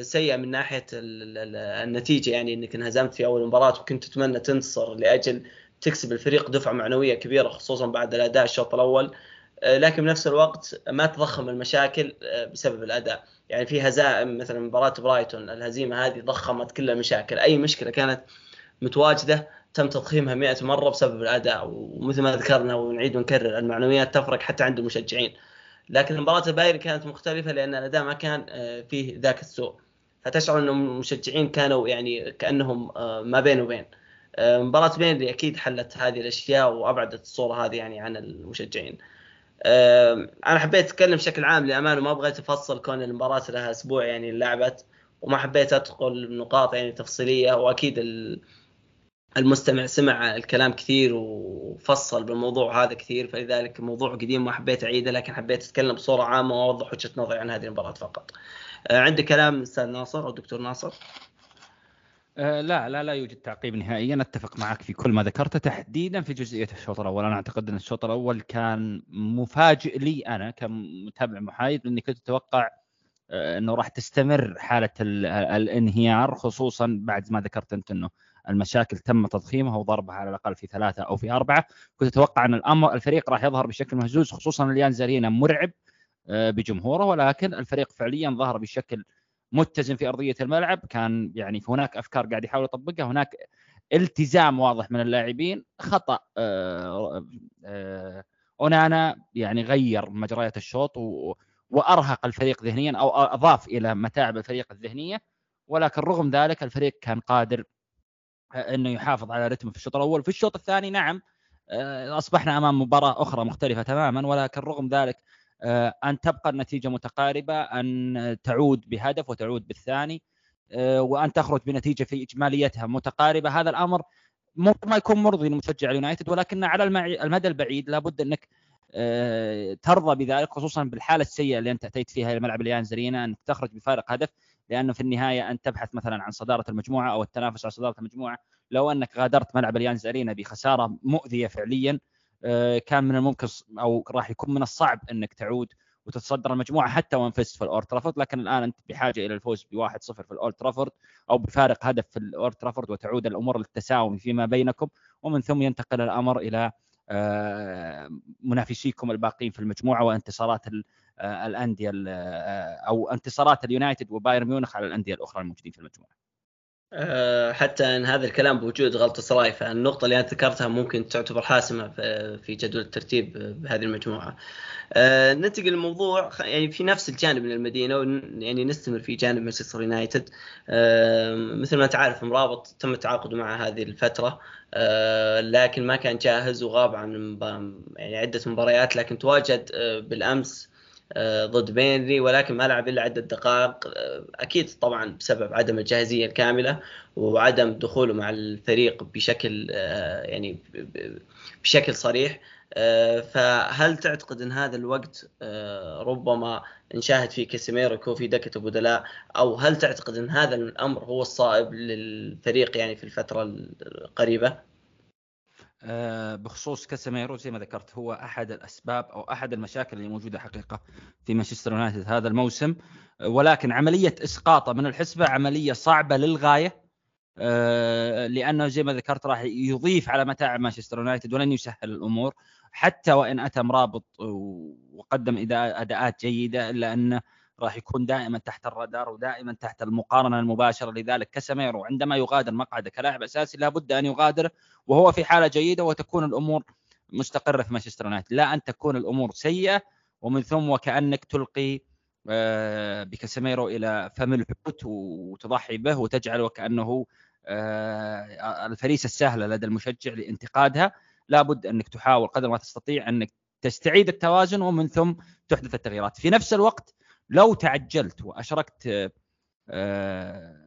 سيئة من ناحية النتيجة يعني إنك انهزمت في أول مباراة وكنت تتمنى تنتصر لأجل تكسب الفريق دفعة معنوية كبيرة خصوصا بعد الأداء الشوط الأول. آه، لكن بنفس الوقت ما تضخم المشاكل آه، بسبب الأداء. يعني في هزائم مثلا مباراة برايتون الهزيمة هذه ضخمت كل المشاكل. أي مشكلة كانت متواجدة تم تضخيمها 100 مرة بسبب الأداء ومثل ما ذكرنا ونعيد ونكرر المعنويات تفرق حتى عند المشجعين. لكن مباراة البايرن كانت مختلفة لأن الأداء ما كان آه، فيه ذاك السوء فتشعر ان المشجعين كانوا يعني كأنهم آه، ما بين وبين آه، مباراة بينلي أكيد حلت هذه الأشياء وأبعدت الصورة هذه يعني عن المشجعين. أنا حبيت أتكلم بشكل عام للأمانة ما بغيت أفصل كون المباراة لها أسبوع يعني لعبت وما حبيت أدخل بنقاط يعني تفصيلية وأكيد المستمع سمع الكلام كثير وفصل بالموضوع هذا كثير فلذلك موضوع قديم ما حبيت أعيده لكن حبيت أتكلم بصورة عامة وأوضح وجهة نظري عن هذه المباراة فقط. آه، عندي كلام أستاذ ناصر أو دكتور ناصر؟ أه لا لا لا يوجد تعقيب نهائيا أتفق معك في كل ما ذكرته تحديدا في جزئية الشوط الأول أنا أعتقد أن الشوط الأول كان مفاجئ لي أنا كمتابع محايد لأني كنت أتوقع آه، أنه راح تستمر حالة الانهيار خصوصا بعد ما ذكرت أنت أنه المشاكل تم تضخيمها وضربها على الأقل في ثلاثة أو في أربعة. كنت أتوقع أن الامر الفريق راح يظهر بشكل مهزوز خصوصا اليان زارينا مرعب آه، بجمهوره ولكن الفريق فعليا ظهر بشكل متزن في أرضية الملعب. كان يعني هناك أفكار قاعد يحاول يطبقها. هناك التزام واضح من اللاعبين. خطأ آه، آه، أونانا يعني غير مجريات الشوط وأرهق الفريق ذهنيا أو أضاف إلى متاعب الفريق الذهنية. ولكن رغم ذلك الفريق كان قادر إنه يحافظ على رتمه في الشوط الأول. في الشوط الثاني نعم آه، أصبحنا أمام مباراة أخرى مختلفة تماما ولكن رغم ذلك آه، أن تبقى النتيجة متقاربة أن تعود بهدف وتعود بالثاني آه، وأن تخرج بنتيجة في إجماليتها متقاربة. هذا الأمر ممكن ما يكون مرضي لمشجع اليونايتد ولكن على المدى البعيد لابد أنك ترضى بذلك خصوصا بالحالة السيئة اللي أنت أتيت فيها إلى اليانز أرينا أنك تخرج بفارق هدف. لأنه في النهاية أنت تبحث مثلا عن صدارة المجموعة أو التنافس على صدارة المجموعة. لو أنك غادرت ملعب اليانز أرينا بخسارة مؤذية فعليا آه، كان من الممكن أو راح يكون من الصعب أنك تعود وتتصدر المجموعة حتى وان فزت في الأولد ترافورد. لكن الآن أنت بحاجة إلى الفوز ب 1-0 في الأولد ترافورد أو بفارق هدف في الأولد ترافورد وتعود الأمور للتساوم فيما بينكم. ومن ثم ينتقل الأمر إلى آه، منافسيكم الباقين في المجموعة وانتصارات الأندية أو انتصارات اليونايتد وبايرن ميونخ على الأندية الأخرى الموجودين في المجموعة. أه حتى إن هذا الكلام بوجود غلطة سراي فالنقطه اللي انت ذكرتها ممكن تعتبر حاسمة في جدول الترتيب بهذه المجموعة. ننتقل للموضوع يعني في نفس الجانب من المدينة يعني نستمر في جانب مانشستر يونايتد مثل ما تعرف مرابط تم التعاقد مع هذه الفترة لكن ما كان جاهز وغاب عن يعني عدة مباريات لكن تواجد بالأمس آه، ضد بينري ولكن ما لعب إلا عدة دقائق آه، أكيد طبعا بسبب عدم الجاهزية الكاملة وعدم دخوله مع الفريق بشكل آه، يعني بشكل صريح فهل تعتقد إن هذا الوقت ربما نشاهد فيه كاسيميرو يكون في دكه بدلاء أو هل تعتقد إن هذا الأمر هو الصائب للفريق يعني في الفترة القريبة؟ آه، بخصوص كاسيميرو زي ما ذكرت هو أحد الأسباب أو أحد المشاكل اللي موجودة حقيقة في مانشستر يونايتد هذا الموسم. ولكن عملية اسقاطه من الحسبة عملية صعبة للغاية. آه، لأنه زي ما ذكرت راح يضيف على متاعب مانشستر يونايتد ولن يسهل الأمور. حتى وإن أتى مرابط وقدم أداءات جيدة إلا انه راح يكون دائما تحت الرادار ودائما تحت المقارنة المباشرة. لذلك كسميرو عندما يغادر مقعده كلاعب أساسي لابد أن يغادر وهو في حالة جيدة وتكون الأمور مستقرة في مانشستر يونايتد. لا أن تكون الأمور سيئة ومن ثم وكأنك تلقي آه، بكاسيميرو إلى فم الحوت وتضحي به وتجعل وكأنه آه، الفريسة السهلة لدى المشجع لانتقادها. لابد أنك تحاول قدر ما تستطيع أنك تستعيد التوازن ومن ثم تحدث التغييرات. في نفس الوقت لو تعجلت وأشركت آه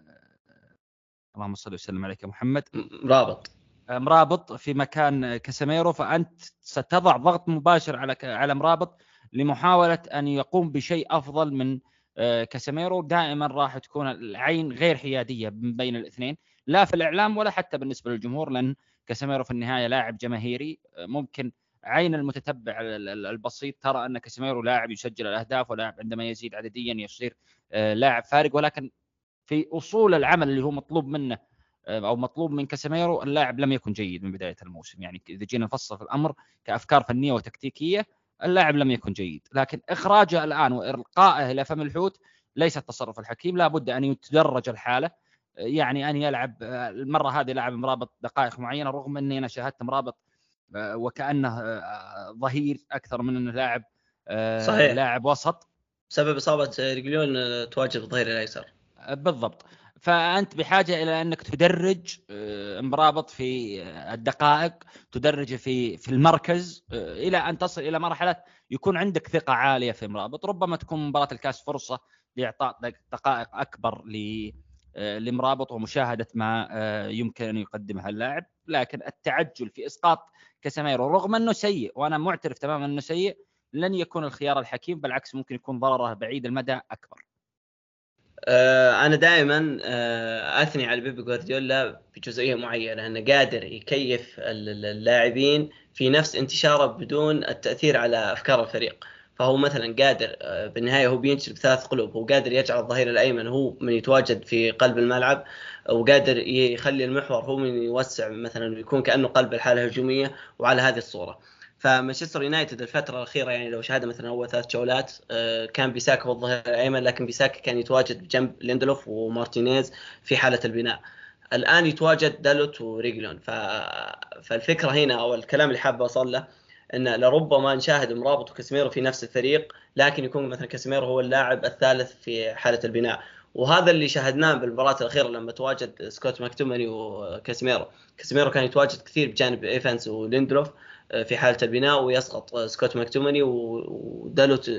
اللهم صل وسلم عليك يا محمد. رابط. آه، مرابط في مكان كاسيميرو فأنت ستضع ضغط مباشر على على مرابط لمحاولة أن يقوم بشيء أفضل من آه، كاسيميرو. دائما راح تكون العين غير حيادية بين الاثنين لا في الإعلام ولا حتى بالنسبة للجمهور لأن كاسيميرو في النهاية لاعب جماهيري آه، ممكن عين المتتبع البسيط ترى أن كاسيميرو لاعب يسجل الأهداف ولاعب عندما يزيد عدديا يصير آه، لاعب فارق. ولكن في أصول العمل اللي هو مطلوب منه آه، أو مطلوب من كاسيميرو اللاعب لم يكن جيد من بداية الموسم. يعني إذا جينا نفصل في الأمر كأفكار فنية وتكتيكية اللاعب لم يكن جيد. لكن إخراجه الآن وإلقائه إلى فم الحوت ليس التصرف الحكيم. لابد أن يتدرج الحالة يعني أن يلعب آه، المرة هذه لعب مرابط دقائق معينة رغم أني أنا شاهدت مرابط آه، وكأنه آه، ظهير أكثر من إنه لاعب آه، صحيح. لاعب وسط. بسبب إصابة رجليون تواجه الظهير الأيسر. بالضبط. فأنت بحاجة إلى إنك تدرج مرابط في الدقائق تدرج في في المركز إلى أن تصل إلى مرحلة يكون عندك ثقة عالية في مرابط ربما تكون مباراة الكاس فرصة لإعطاء دقائق أكبر لمرابط ومشاهدة ما يمكن أن يقدمها اللاعب. لكن التعجل في إسقاط كاسيميرو رغم أنه سيء وأنا معترف تماما أنه سيء لن يكون الخيار الحكيم بالعكس ممكن يكون ضرره بعيد المدى أكبر. آه، أنا دائما آه، أثني على بيبي جوارديولا بجزئية معينة أنه قادر يكيف اللاعبين في نفس انتشاره بدون التأثير على أفكار الفريق. فهو مثلا قادر آه، بالنهاية هو بينشر بثلاث قلوب هو قادر يجعل الظهير الأيمن هو من يتواجد في قلب الملعب وقادر يخلي المحور هو من يوسع مثلا ويكون كأنه قلب الحالة الهجومية وعلى هذه الصورة. فمانشستر يونايتد الفترة الأخيرة يعني لو شاهدنا مثلا أول ثلاث جولات آه، كان بيساكا هو الظهير الأيمن لكن بيساكا كان يتواجد بجنب ليندلوف ومارتينيز في حالة البناء. الآن يتواجد دالوت وريجلون. ف... فالفكرة هنا أو الكلام اللي حابب أوصل له إن لربما نشاهد مرابط وكاسيميرو في نفس الفريق لكن يكون مثلا كاسيميرو هو اللاعب الثالث في حالة البناء. وهذا اللي شاهدناه بالمباراة الأخيرة لما تواجد سكوت ماكتوميناي وكاسيميرو. كاسيميرو كان يتواجد كثير بجانب ايفانز وليندلوف آه، في حالة البناء ويسقط سكوت ماكتوميناي ودالوت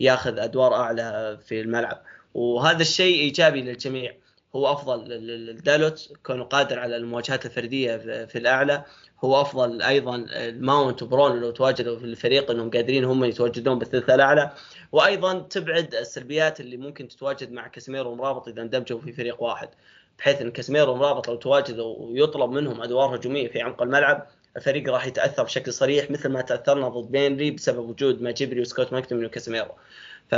ياخذ أدوار أعلى في الملعب. وهذا الشيء إيجابي للجميع. هو أفضل. لدالوت كونه قادر على المواجهات الفردية في الأعلى. هو أفضل أيضا لماونت وبرونو لو تواجدوا في الفريق إنهم قادرين هم يتواجدون بالثلث الأعلى. وأيضا تبعد السلبيات اللي ممكن تتواجد مع كاسيميرو ومرابط إذا اندمجوا في فريق واحد. بحيث إن كاسيميرو ومرابط لو تواجدوا ويطلب منهم أدوار هجومية في عمق الملعب الفريق راح يتأثر بشكل صريح مثل ما تأثرنا ضد بيرنلي بسبب وجود مجبري وسكوت ماكتوميناي وكاسيميرو. ف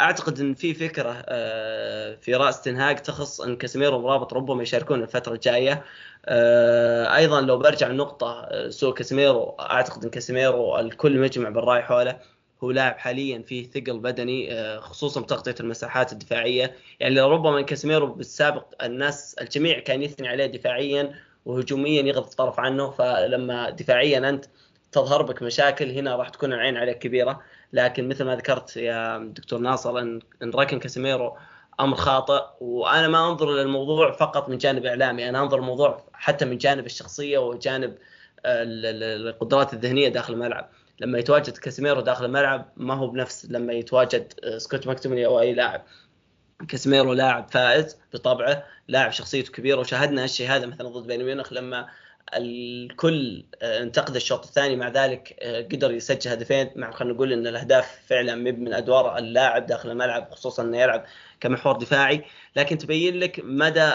أعتقد إن في فكرة آه، في رأس تين هاج تخص إن كاسيميرو ومرابط ربما يشاركون الفترة الجاية. آه، أيضا لو برجع النقطه آه، سوء كاسيميرو أعتقد إن كاسيميرو الكل مجمع بالراي حوله. هو لاعب حاليا فيه ثقل بدني خصوصا بتغطية المساحات الدفاعية. يعني ربما كاسيميرو بالسابق الناس الجميع كان يثني عليه دفاعيا وهجوميا يغض الطرف عنه فلما دفاعيا أنت تظهر بك مشاكل هنا راح تكون العين عليك كبيرة. لكن مثل ما ذكرت يا دكتور ناصر ان ركن كاسيميرو أمر خاطئ وأنا ما أنظر للموضوع فقط من جانب إعلامي أنا أنظر الموضوع حتى من جانب الشخصية وجانب القدرات الذهنية داخل الملعب. لما يتواجد كاسيميرو داخل الملعب ما هو بنفس لما يتواجد سكوت ماكتوميناي أو أي لاعب. كاسيميرو لاعب فائز بطبعه لاعب شخصيته كبيرة وشاهدنا الشيء هذا مثلا ضد بايرن ميونخ لما الكل انتقد الشوط الثاني. مع ذلك قدر يسجل هدفين. مع خلينا نقول إن الأهداف فعلا مب من أدوار اللاعب داخل الملعب خصوصا إنه يلعب كمحور دفاعي. لكن تبين لك مدى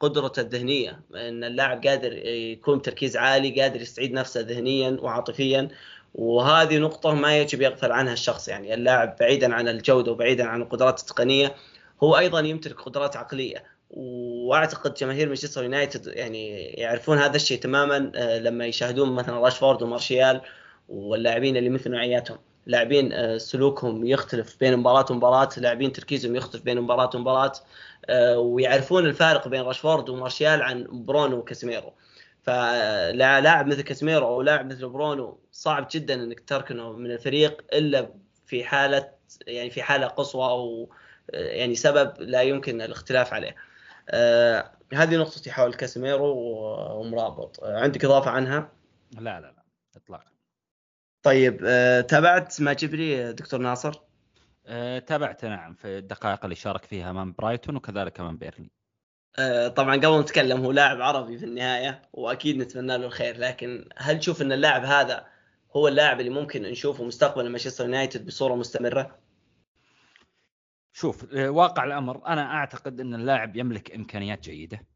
قدرته الذهنية. إن اللاعب قادر يكون تركيز عالي قادر يستعيد نفسه ذهنيا وعاطفيا. وهذه نقطة ما يجب يغفل عنها الشخص. يعني اللاعب بعيدا عن الجودة وبعيدا عن القدرات التقنية هو أيضا يمتلك قدرات عقلية. واعتقد جماهير مانشستر يونايتد يعني يعرفون هذا الشيء تماما لما يشاهدون مثلا راشفورد ومارشيال واللاعبين اللي مثل نوعياتهم لاعبين سلوكهم يختلف بين مباراة ومباراة لاعبين تركيزهم يختلف بين مباراة ومباراة ويعرفون الفارق بين راشفورد ومارشيال عن برونو وكاسيميرو فلاعب مثل كاسيميرو أو لاعب مثل برونو صعب جدا إنك تركنه من الفريق إلا في حالة يعني في حالة قصوى أو يعني سبب لا يمكن الاختلاف عليه. آه هذه نقطتي حول كاسيميرو ومرابط آه عندك إضافة عنها؟ لا لا لا اطلاقا. طيب آه تابعت مجبري دكتور ناصر؟ آه تابعت نعم في الدقائق اللي شارك فيها امام برايتون وكذلك امام بيرنلي. طبعا قبل نتكلم هو لاعب عربي في النهاية وأكيد نتمنى له الخير لكن هل تشوف إن اللاعب هذا هو اللاعب اللي ممكن نشوفه مستقبل مانشستر يونايتد بصورة مستمرة؟ شوف واقع الأمر. أنا أعتقد إن اللاعب يملك إمكانيات جيدة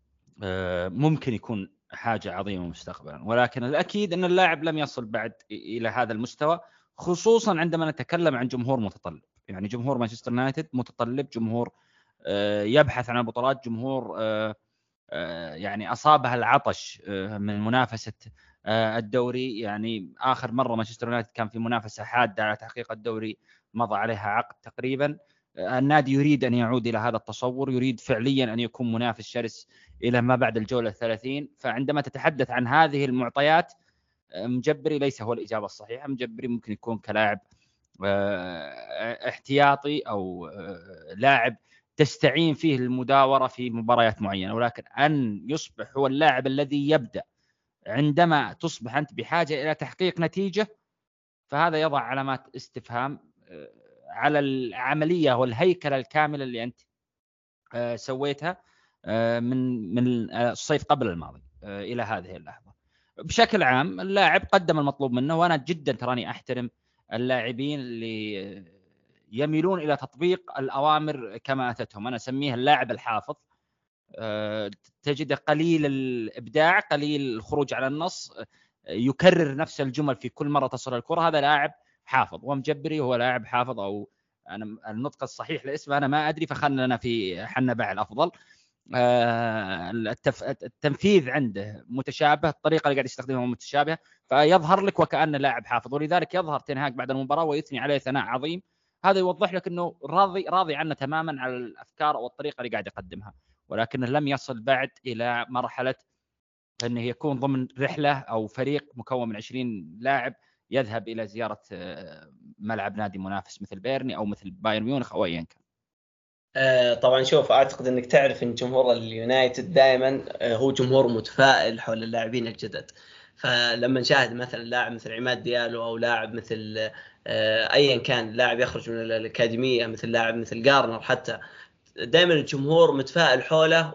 ممكن يكون حاجة عظيمة مستقبلا. ولكن الأكيد إن اللاعب لم يصل بعد إلى هذا المستوى خصوصا عندما نتكلم عن جمهور متطلب. يعني جمهور مانشستر يونايتد متطلب جمهور يبحث عن البطولات جمهور يعني أصابها العطش من منافسة الدوري. يعني آخر مرة مانشستر يونايتد كان في منافسة حادة على تحقيق الدوري مضى عليها عقد تقريبا. النادي يريد أن يعود إلى هذا التصور يريد فعليا أن يكون منافس شرس إلى ما بعد الجولة الثلاثين. فعندما تتحدث عن هذه المعطيات مجبري ليس هو الإجابة الصحيحة مجبري ممكن يكون كلاعب احتياطي أو لاعب تستعين فيه المداورة في مباريات معينة. ولكن أن يصبح هو اللاعب الذي يبدأ عندما تصبح أنت بحاجة إلى تحقيق نتيجة فهذا يضع علامات استفهام على العملية والهيكلة الكاملة اللي أنت سويتها من من الصيف قبل الماضي إلى هذه اللحظة. بشكل عام اللاعب قدم المطلوب منه وأنا جدا تراني أحترم اللاعبين اللي يميلون إلى تطبيق الأوامر كما أتتهم. أنا أسميه اللاعب الحافظ. تجده قليل الإبداع قليل الخروج على النص يكرر نفس الجمل في كل مرة تصل الكرة. هذا لاعب حافظ ومجبري هو لاعب حافظ أو أنا النطق الصحيح لاسمه أنا ما أدري فخلنا في حنا باع الافضل التنفيذ عنده متشابه الطريقة اللي قاعد يستخدمها متشابهة فيظهر لك وكانه لاعب حافظ. ولذلك يظهر تنهاك بعد المباراة ويثني عليه ثناء عظيم. هذا يوضح لك إنه راضي راضي عنه تماما على الأفكار أو الطريقة اللي قاعد يقدمها. ولكنه لم يصل بعد إلى مرحلة انه يكون ضمن رحلة أو فريق مكون من 20 لاعب يذهب إلى زيارة ملعب نادي منافس مثل بيرني أو مثل بايرن ميونخ أو ايا كان. طبعا شوف أعتقد إنك تعرف إن جمهور اليونايتد دائما هو جمهور متفائل حول اللاعبين الجدد. فلما نشاهد مثلا لاعب مثل عماد ديالو أو لاعب مثل ايا كان لاعب يخرج من الأكاديمية مثل لاعب مثل جارنر حتى دائما الجمهور متفائل حوله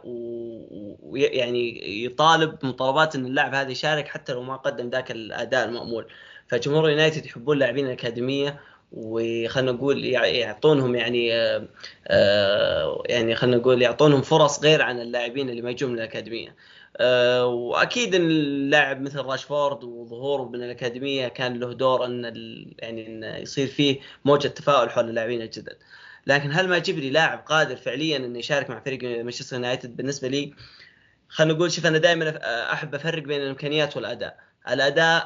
ويعني يطالب مطالبات إن اللاعب هذا يشارك حتى لو ما قدم ذاك الأداء المأمول فجمهور يونايتد يحبون اللاعبين الأكاديمية وخلنا نقول يعطونهم يعني يعني خلنا نقول يعطونهم فرص غير عن اللاعبين اللي ما يجون من الأكاديمية. أه وأكيد إن اللاعب مثل راشفورد وظهوره من الأكاديمية كان له دور إن يعني إن يصير فيه موجة تفاؤل حول اللاعبين الجدد. لكن هل ما جبري لاعب قادر فعليا انه يشارك مع فريق مانشستر يونايتد بالنسبة لي؟ خلينا نقول شوف أنا دائما أحب أفرق بين الإمكانيات والأداء. الأداء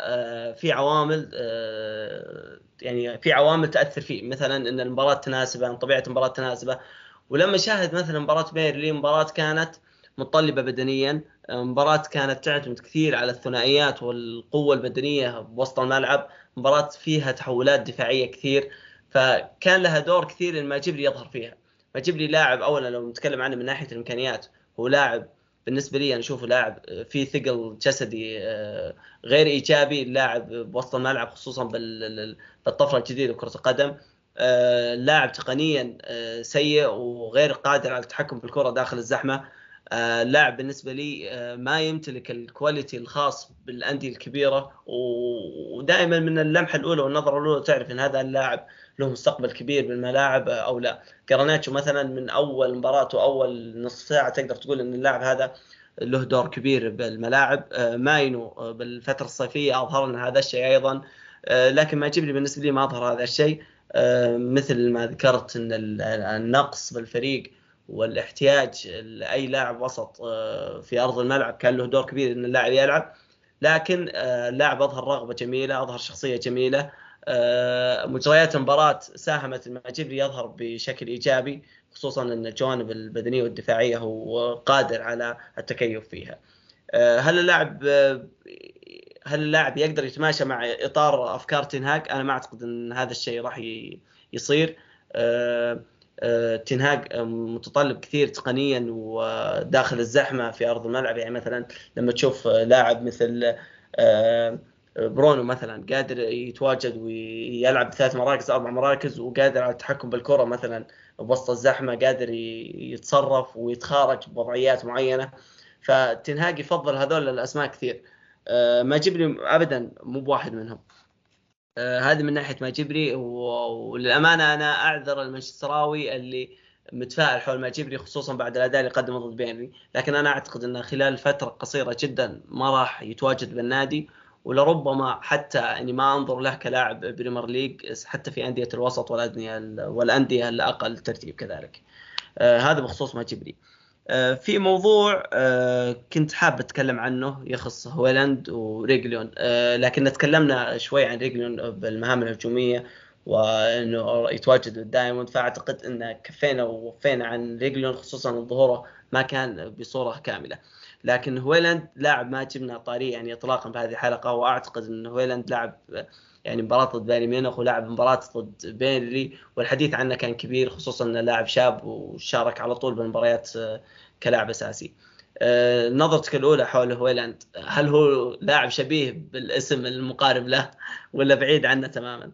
في عوامل يعني في عوامل تأثر فيه. مثلا إن المباراة تناسبه إن طبيعة المباراة تناسبه. ولما شاهد مثلا مباراة بيرلي مباراة كانت متطلبة بدنيا مباراة كانت تعتمد كثير على الثنائيات والقوة البدنية بوسط الملعب مباراة فيها تحولات دفاعية كثير. فكان لها دور كثير إن ماجبري يظهر فيها. ماجبري لاعب اولا لو نتكلم عنه من ناحية الإمكانيات هو لاعب بالنسبة لي أنا اشوفه لاعب فيه ثقل جسدي آه، غير إيجابي لاعب بوسط الملعب خصوصا بالطفرة الجديدة كرة القدم آه، لاعب تقنيا آه، سيء وغير قادر على التحكم في الكرة داخل الزحمة. آه، لاعب بالنسبة لي آه، ما يمتلك الكواليتي الخاص بالأندية الكبيرة ودائما من اللمحة الأولى والنظرة الأولى تعرف إن هذا اللاعب له مستقبل كبير بالملاعب أو لا. غارناتشو مثلا من أول مباراة وأول نصف ساعة تقدر تقول إن اللاعب هذا له دور كبير بالملاعب. آه، ماينو بالفترة الصيفية أظهر لنا هذا الشيء أيضا. لكن ما لي بالنسبة لي ما أظهر هذا الشيء. مثل ما ذكرت إن النقص بالفريق والاحتياج لأي لاعب وسط آه، في أرض الملعب كان له دور كبير إن اللاعب يلعب لكن آه، اللاعب أظهر رغبة جميلة أظهر شخصية جميلة آه، مجريات المباراة ساهمت الماجبري يظهر بشكل إيجابي خصوصا إن الجوانب البدنية والدفاعية هو قادر على التكيف فيها. هل اللاعب هل اللاعب يقدر يتماشى مع إطار أفكار تنهاك؟ أنا ما أعتقد إن هذا الشيء راح يصير. آه، تنهاج آه، متطلب كثير تقنيا وداخل الزحمة في أرض الملعب. يعني مثلا لما تشوف لاعب مثل آه، برونو مثلا قادر يتواجد ويلعب ثلاث مراكز أربع مراكز وقادر على التحكم بالكرة مثلا بوسط الزحمة قادر يتصرف ويتخارج بوضعيات معينة. فتنهاج يفضل هذول الأسماء كثير. ما جبري ابدا مو بواحد منهم. آه هذه من ناحية ما جبري وللأمانة أنا أعذر المانشستراوي اللي متفائل حول ما جبري خصوصا بعد الأداء اللي قدمه ضد بينري لكن أنا أعتقد انه خلال فترة قصيرة جدا ما راح يتواجد بالنادي ولربما حتى إني ما أنظر له كلاعب Premier League حتى في أندية الوسط والانديه والأندية الأقل ترتيب كذلك. آه هذا بخصوص مجبري. آه، في موضوع آه، كنت حاب أتكلم عنه يخص هويلاند وريغيلون. آه، لكن تكلمنا شوي عن ريغيلون بالمهام الهجومية وإنه يتواجد بال diamond فأعتقد إن كفينا ووفينا عن ريغيلون خصوصا ظهوره ما كان بصورة كاملة. لكن هويلاند لاعب ما جبنا طاريه يعني اطلاقا في هذه الحلقة وأعتقد إن هويلاند لعب يعني مباراة ضد بايرن ميونخ ولعب مباراة ضد بيرنلي والحديث عنه كان كبير خصوصا انه لاعب شاب وشارك على طول بالمباريات آه، كلاعب أساسي. آه، نظرتك الأولى حول هويلاند هل هو لاعب شبيه بالاسم المقارب له ولا بعيد عنه تماما؟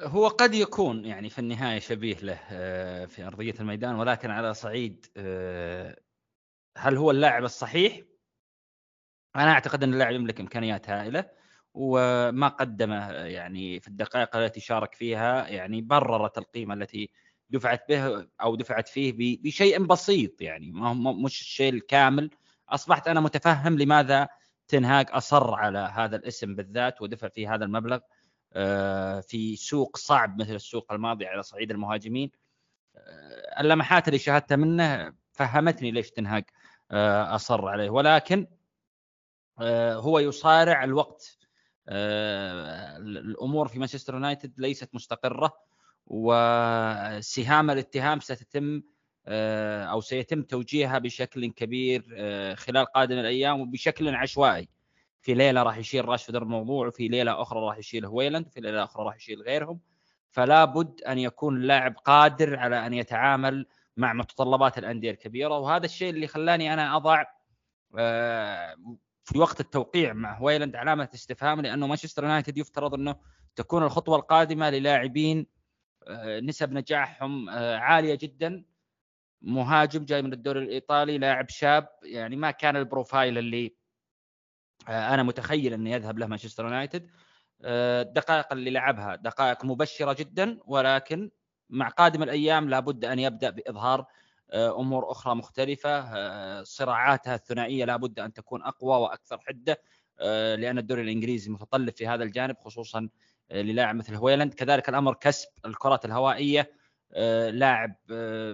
هو قد يكون يعني في النهاية شبيه له آه، في أرضية الميدان ولكن على صعيد هل هو اللاعب الصحيح؟ أنا أعتقد إن اللاعب يملك إمكانيات هائلة وما قدمه يعني في الدقائق التي شارك فيها يعني بررت القيمة التي دفعت به أو دفعت فيه بشيء بسيط يعني ما مش الشيء الكامل. أصبحت أنا متفهم لماذا تنهاج أصر على هذا الاسم بالذات ودفع فيه هذا المبلغ آه، في سوق صعب مثل السوق الماضي على صعيد المهاجمين. آه، اللمحات اللي شاهدتها منه فهمتني ليش تنهاج آه، أصر عليه. ولكن هو يصارع الوقت الأمور في مانشستر يونايتد ليست مستقرة وسهام الاتهام ستتم آه، أو سيتم توجيهها بشكل كبير آه، خلال قادم الأيام وبشكل عشوائي. في ليلة راح يشيل راشفورد الموضوع وفي ليلة أخرى راح يشيل هويلاند وفي ليلة أخرى راح يشيل غيرهم. فلا بد أن يكون اللاعب قادر على أن يتعامل مع متطلبات الأندية الكبيرة. وهذا الشيء اللي خلاني أنا أضع في وقت التوقيع مع هويلاند علامة استفهام لأنه مانشستر يونايتد يفترض أنه تكون الخطوة القادمة للاعبين آه، نسب نجاحهم آه، عالية جدا. مهاجم جاي من الدوري الإيطالي لاعب شاب يعني ما كان ال profile اللي آه، أنا متخيل أنه يذهب له مانشستر يونايتد. الدقائق اللي لعبها دقائق مبشرة جدا ولكن مع قادم الأيام لابد أن يبدأ بإظهار أمور أخرى مختلفة آه، صراعاتها الثنائية لابد أن تكون أقوى وأكثر حدة آه، لأن الدوري الإنجليزي متطلب في هذا الجانب خصوصا للاعب مثل هويلاند. كذلك الأمر كسب الكرات الهوائية لاعب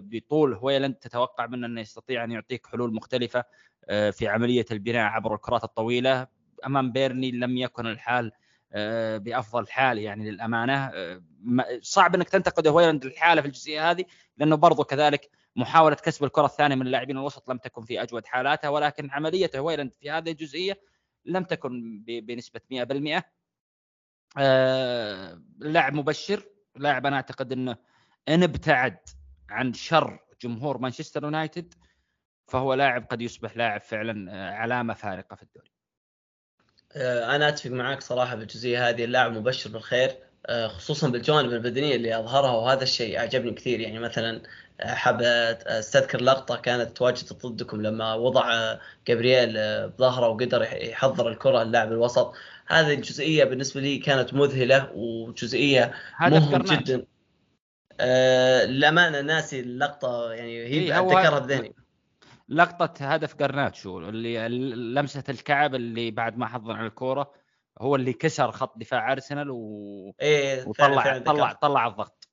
بطول هويلاند تتوقع منه أنه يستطيع أن يعطيك حلول مختلفة في عملية البناء عبر الكرات الطويلة. أمام بيرني لم يكن الحال آه، بأفضل حال يعني للأمانة آه، صعب أنك تنتقد هويلاند الحالة في الجزئية هذه لأنه برضو كذلك محاولة كسب الكرة الثانية من اللاعبين الوسط لم تكن في أجود حالاتها ولكن عمليه هويلاند في هذه الجزئية لم تكن بنسبة 100% آه، لاعب مبشر لاعب أنا أعتقد إنه إن ابتعد عن شر جمهور مانشستر يونايتد فهو لاعب قد يصبح لاعب فعلا علامة فارقة في الدوري. آه، أنا أتفق معك صراحة بالجزئية هذه اللاعب مبشر بالخير. آه، خصوصا بالجوانب البدنيه اللي أظهرها وهذا الشيء أعجبني كثير. يعني مثلا آه، حاب أستذكر لقطة كانت تواجد ضدكم لما وضع جابرييل بظهره وقدر يحضر الكرة اللاعب الوسط. هذه الجزئيه بالنسبة لي كانت مذهلة وجزئية مهم جدا. آه للأمانة ناسي اللقطة يعني هي إيه اتذكرها بذهني. لقطة هدف قرناتشو اللي لمسة الكعب اللي بعد ما حضن على الكوره هو اللي كسر خط دفاع أرسنال و... إيه وطلع فعلا طلع طلع الضغط.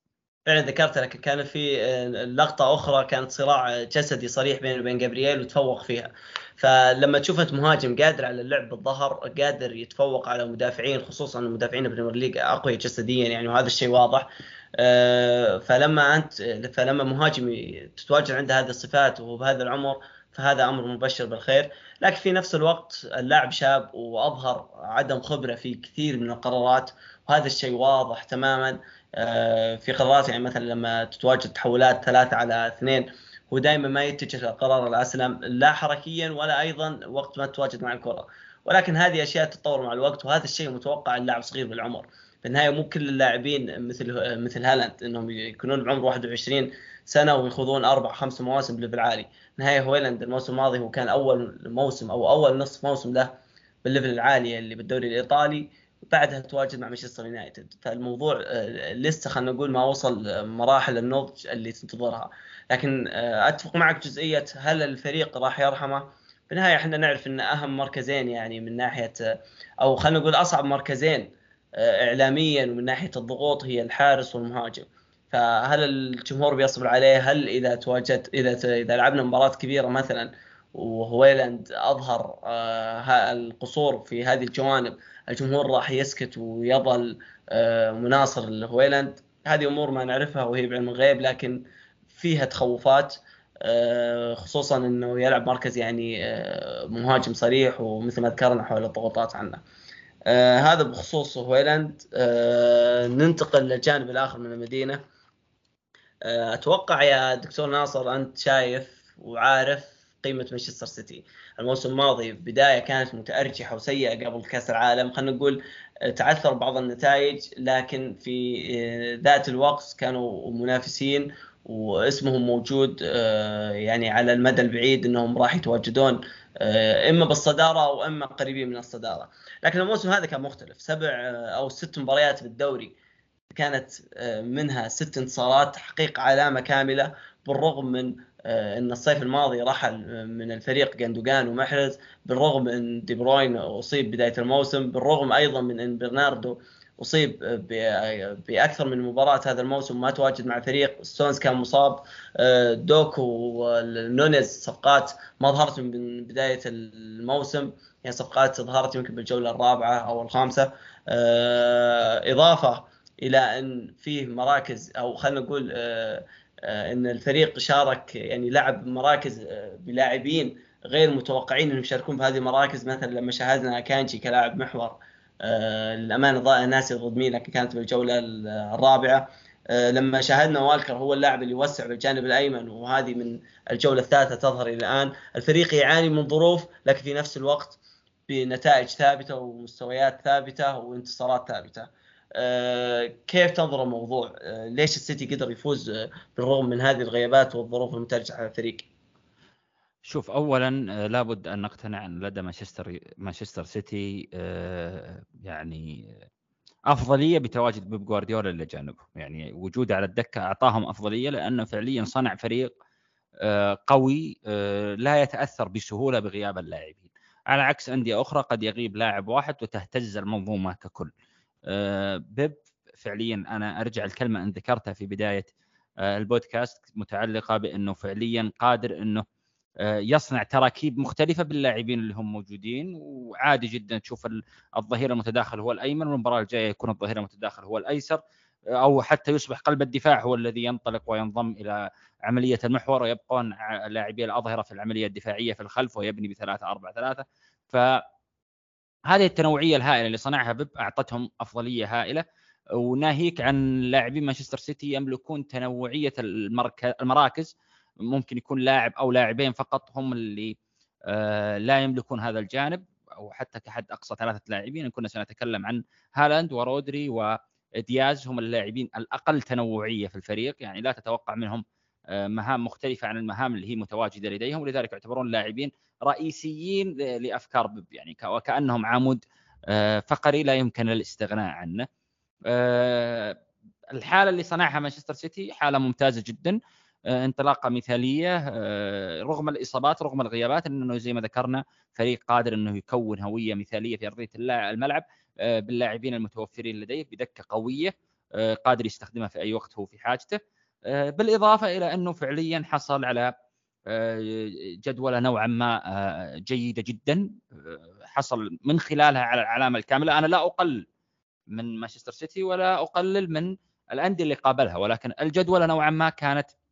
فعلا ذكرت لك كان في آه، لقطة أخرى كانت صراع جسدي صريح بينه وبين جابرييل وتفوق فيها. فلما تشوف انت مهاجم قادر على اللعب بالظهر قادر يتفوق على مدافعين خصوصا المدافعين ال Premier League أقوياء جسديا يعني وهذا الشيء واضح. آه، فلما أنت فلما مهاجم تتواجد عنده هذه الصفات وهو بهذا العمر فهذا أمر مبشر بالخير. لكن في نفس الوقت اللاعب شاب وأظهر عدم خبرة في كثير من القرارات وهذا الشيء واضح تماما. آه، في قرارات يعني مثلا لما تتواجد تحولات ثلاثة على اثنين هو دائما ما يتجه للقرار الأسلم لا حركيا ولا أيضا وقت ما تتواجد مع الكرة. ولكن هذه أشياء تتطور مع الوقت وهذا الشيء متوقع اللاعب صغير بالعمر. في النهاية مو كل اللاعبين مثل مثل هالاند إنهم يكونون بعمر 21 سنة ويخوضون أربع خمس مواسم ب level عالي نهايه هويلاند الموسم الماضي هو كان أول موسم أو أول نصف موسم له بال level العالي اللي بالدوري الإيطالي بعدها تواجد مع مانشستر يونايتد. فالموضوع آه، لسه خلينا نقول ما وصل مراحل النضج اللي تنتظرها. لكن آه، أتفق معك جزئية هل الفريق راح يرحمه؟ في النهاية إحنا نعرف إن أهم مركزين يعني من ناحية أو خلينا نقول أصعب مركزين آه، اعلاميا ومن ناحية الضغوط هي الحارس والمهاجم. فهل الجمهور بيصبر عليه؟ هل إذا تواجد إذا إذا لعبنا مباراة كبيرة مثلا وهويلاند أظهر آه، القصور في هذه الجوانب الجمهور راح يسكت ويظل آه، مناصر لهويلاند؟ هذه أمور ما نعرفها وهي بعلم الغيب لكن فيها تخوفات خصوصا إنه يلعب مركز يعني مهاجم صريح ومثل ما ذكرنا حول الضغوطات عنه. آه هذا بخصوص هويلاند. آه ننتقل للجانب الآخر من المدينة. آه أتوقع يا دكتور ناصر أنت شايف وعارف قيمة مانشستر سيتي. الموسم الماضي بدايه كانت متأرجحة وسيئة قبل كأس العالم. خلينا نقول آه، تعثر بعض النتائج لكن في آه، ذات الوقت كانوا منافسين واسمهم موجود آه، يعني على المدى البعيد إنهم راح يتواجدون إما بالصدارة أو إما قريبين من الصدارة. لكن الموسم هذا كان مختلف. سبع آه، أو ست مباريات بالدوري كانت آه، منها ست انتصارات تحقيق علامة كاملة. بالرغم من آه، إن الصيف الماضي رحل من الفريق جندوجان ومحرز. بالرغم من دي بروين أصيب بداية الموسم. بالرغم أيضا من إن برناردو أصيب بأكثر من مباراة هذا الموسم ما تواجد مع الفريق ستونز كان مصاب. دوكو ونونيز صفقات ما ظهرت من بداية الموسم. يعني صفقات ظهرت يمكن بالجولة الرابعة أو الخامسة. آه، إضافة إلى أن فيه مراكز أو خلينا نقول آه، آه، أن الفريق شارك يعني لعب مراكز بلاعبين غير متوقعين إنهم يشاركون في هذه المراكز. مثلا لما شاهدنا كانجي كلاعب محور للأمانة ضاء ناسي ضد مين لكن كانت بالجولة الرابعة لما شاهدنا والكر هو اللاعب اللي يوسع بالجانب الأيمن وهذه من الجولة الثالثة تظهر إلى الآن الفريق يعاني من ظروف لكن في نفس الوقت بنتائج ثابتة ومستويات ثابتة وانتصارات ثابتة. آه، كيف تنظر الموضوع؟ آه، ليش السيتي قدر يفوز آه، بالرغم من هذه الغيابات والظروف المترجحه على الفريق؟ شوف اولا لابد أن نقتنع أن لدى مانشستر مانشستر سيتي يعني أفضلية بتواجد بيب جوارديولا إلى جانبه، يعني وجوده على الدكة أعطاهم أفضلية لأنه فعليا صنع فريق قوي لا يتأثر بسهولة بغياب اللاعبين. على عكس أندية أخرى قد يغيب لاعب واحد وتهتز المنظومة ككل. آه، بيب فعليا أنا أرجع الكلمة أن ذكرتها في بداية آه، البودكاست متعلقة بأنه فعليا قادر أنه يصنع تراكيب مختلفة باللاعبين اللي هم موجودين وعادي جدا تشوف الظهير المتداخل هو الأيمن والمباراة الجاية يكون الظهير المتداخل هو الأيسر أو حتى يصبح قلب الدفاع هو الذي ينطلق وينضم إلى عملية المحور ويبقون لاعبي الأظهرة في العملية الدفاعية في الخلف ويبني بثلاثة أربعة ثلاثة. فهذه التنوعية الهائلة اللي صنعها بيب أعطتهم أفضلية هائلة وناهيك عن لاعبين مانشستر سيتي يملكون تنوعية المراكز ممكن يكون لاعب أو لاعبين فقط هم اللي آه، لا يملكون هذا الجانب أو حتى كحد أقصى ثلاثة لاعبين. كنا سنتكلم عن هالاند ورودري ودياز هم اللاعبين الأقل تنوعية في الفريق. يعني لا تتوقع منهم آه، مهام مختلفة عن المهام اللي هي متواجدة لديهم. ولذلك يعتبرون لاعبين رئيسيين لأفكار بيب. يعني وكأنهم عمود آه، فقري لا يمكن الاستغناء عنه. الحالة اللي صنعها مانشستر سيتي حالة ممتازة جدا. انطلاقة مثالية آه، رغم الإصابات رغم الغيابات إنه زي ما ذكرنا فريق قادر إنه يكون هوية مثالية في أرضية الملعب آه، باللاعبين المتوفرين لديه بدكة قوية قادر يستخدمها في أي وقت هو في حاجته بالإضافة إلى إنه فعليا حصل على جدولة نوعا ما جيدة جدا حصل من خلالها على العلامة الكاملة. أنا لا أقلل من مانشستر سيتي ولا أقلل من الأندية اللي قابلها ولكن الجدولة نوعا ما كانت آه،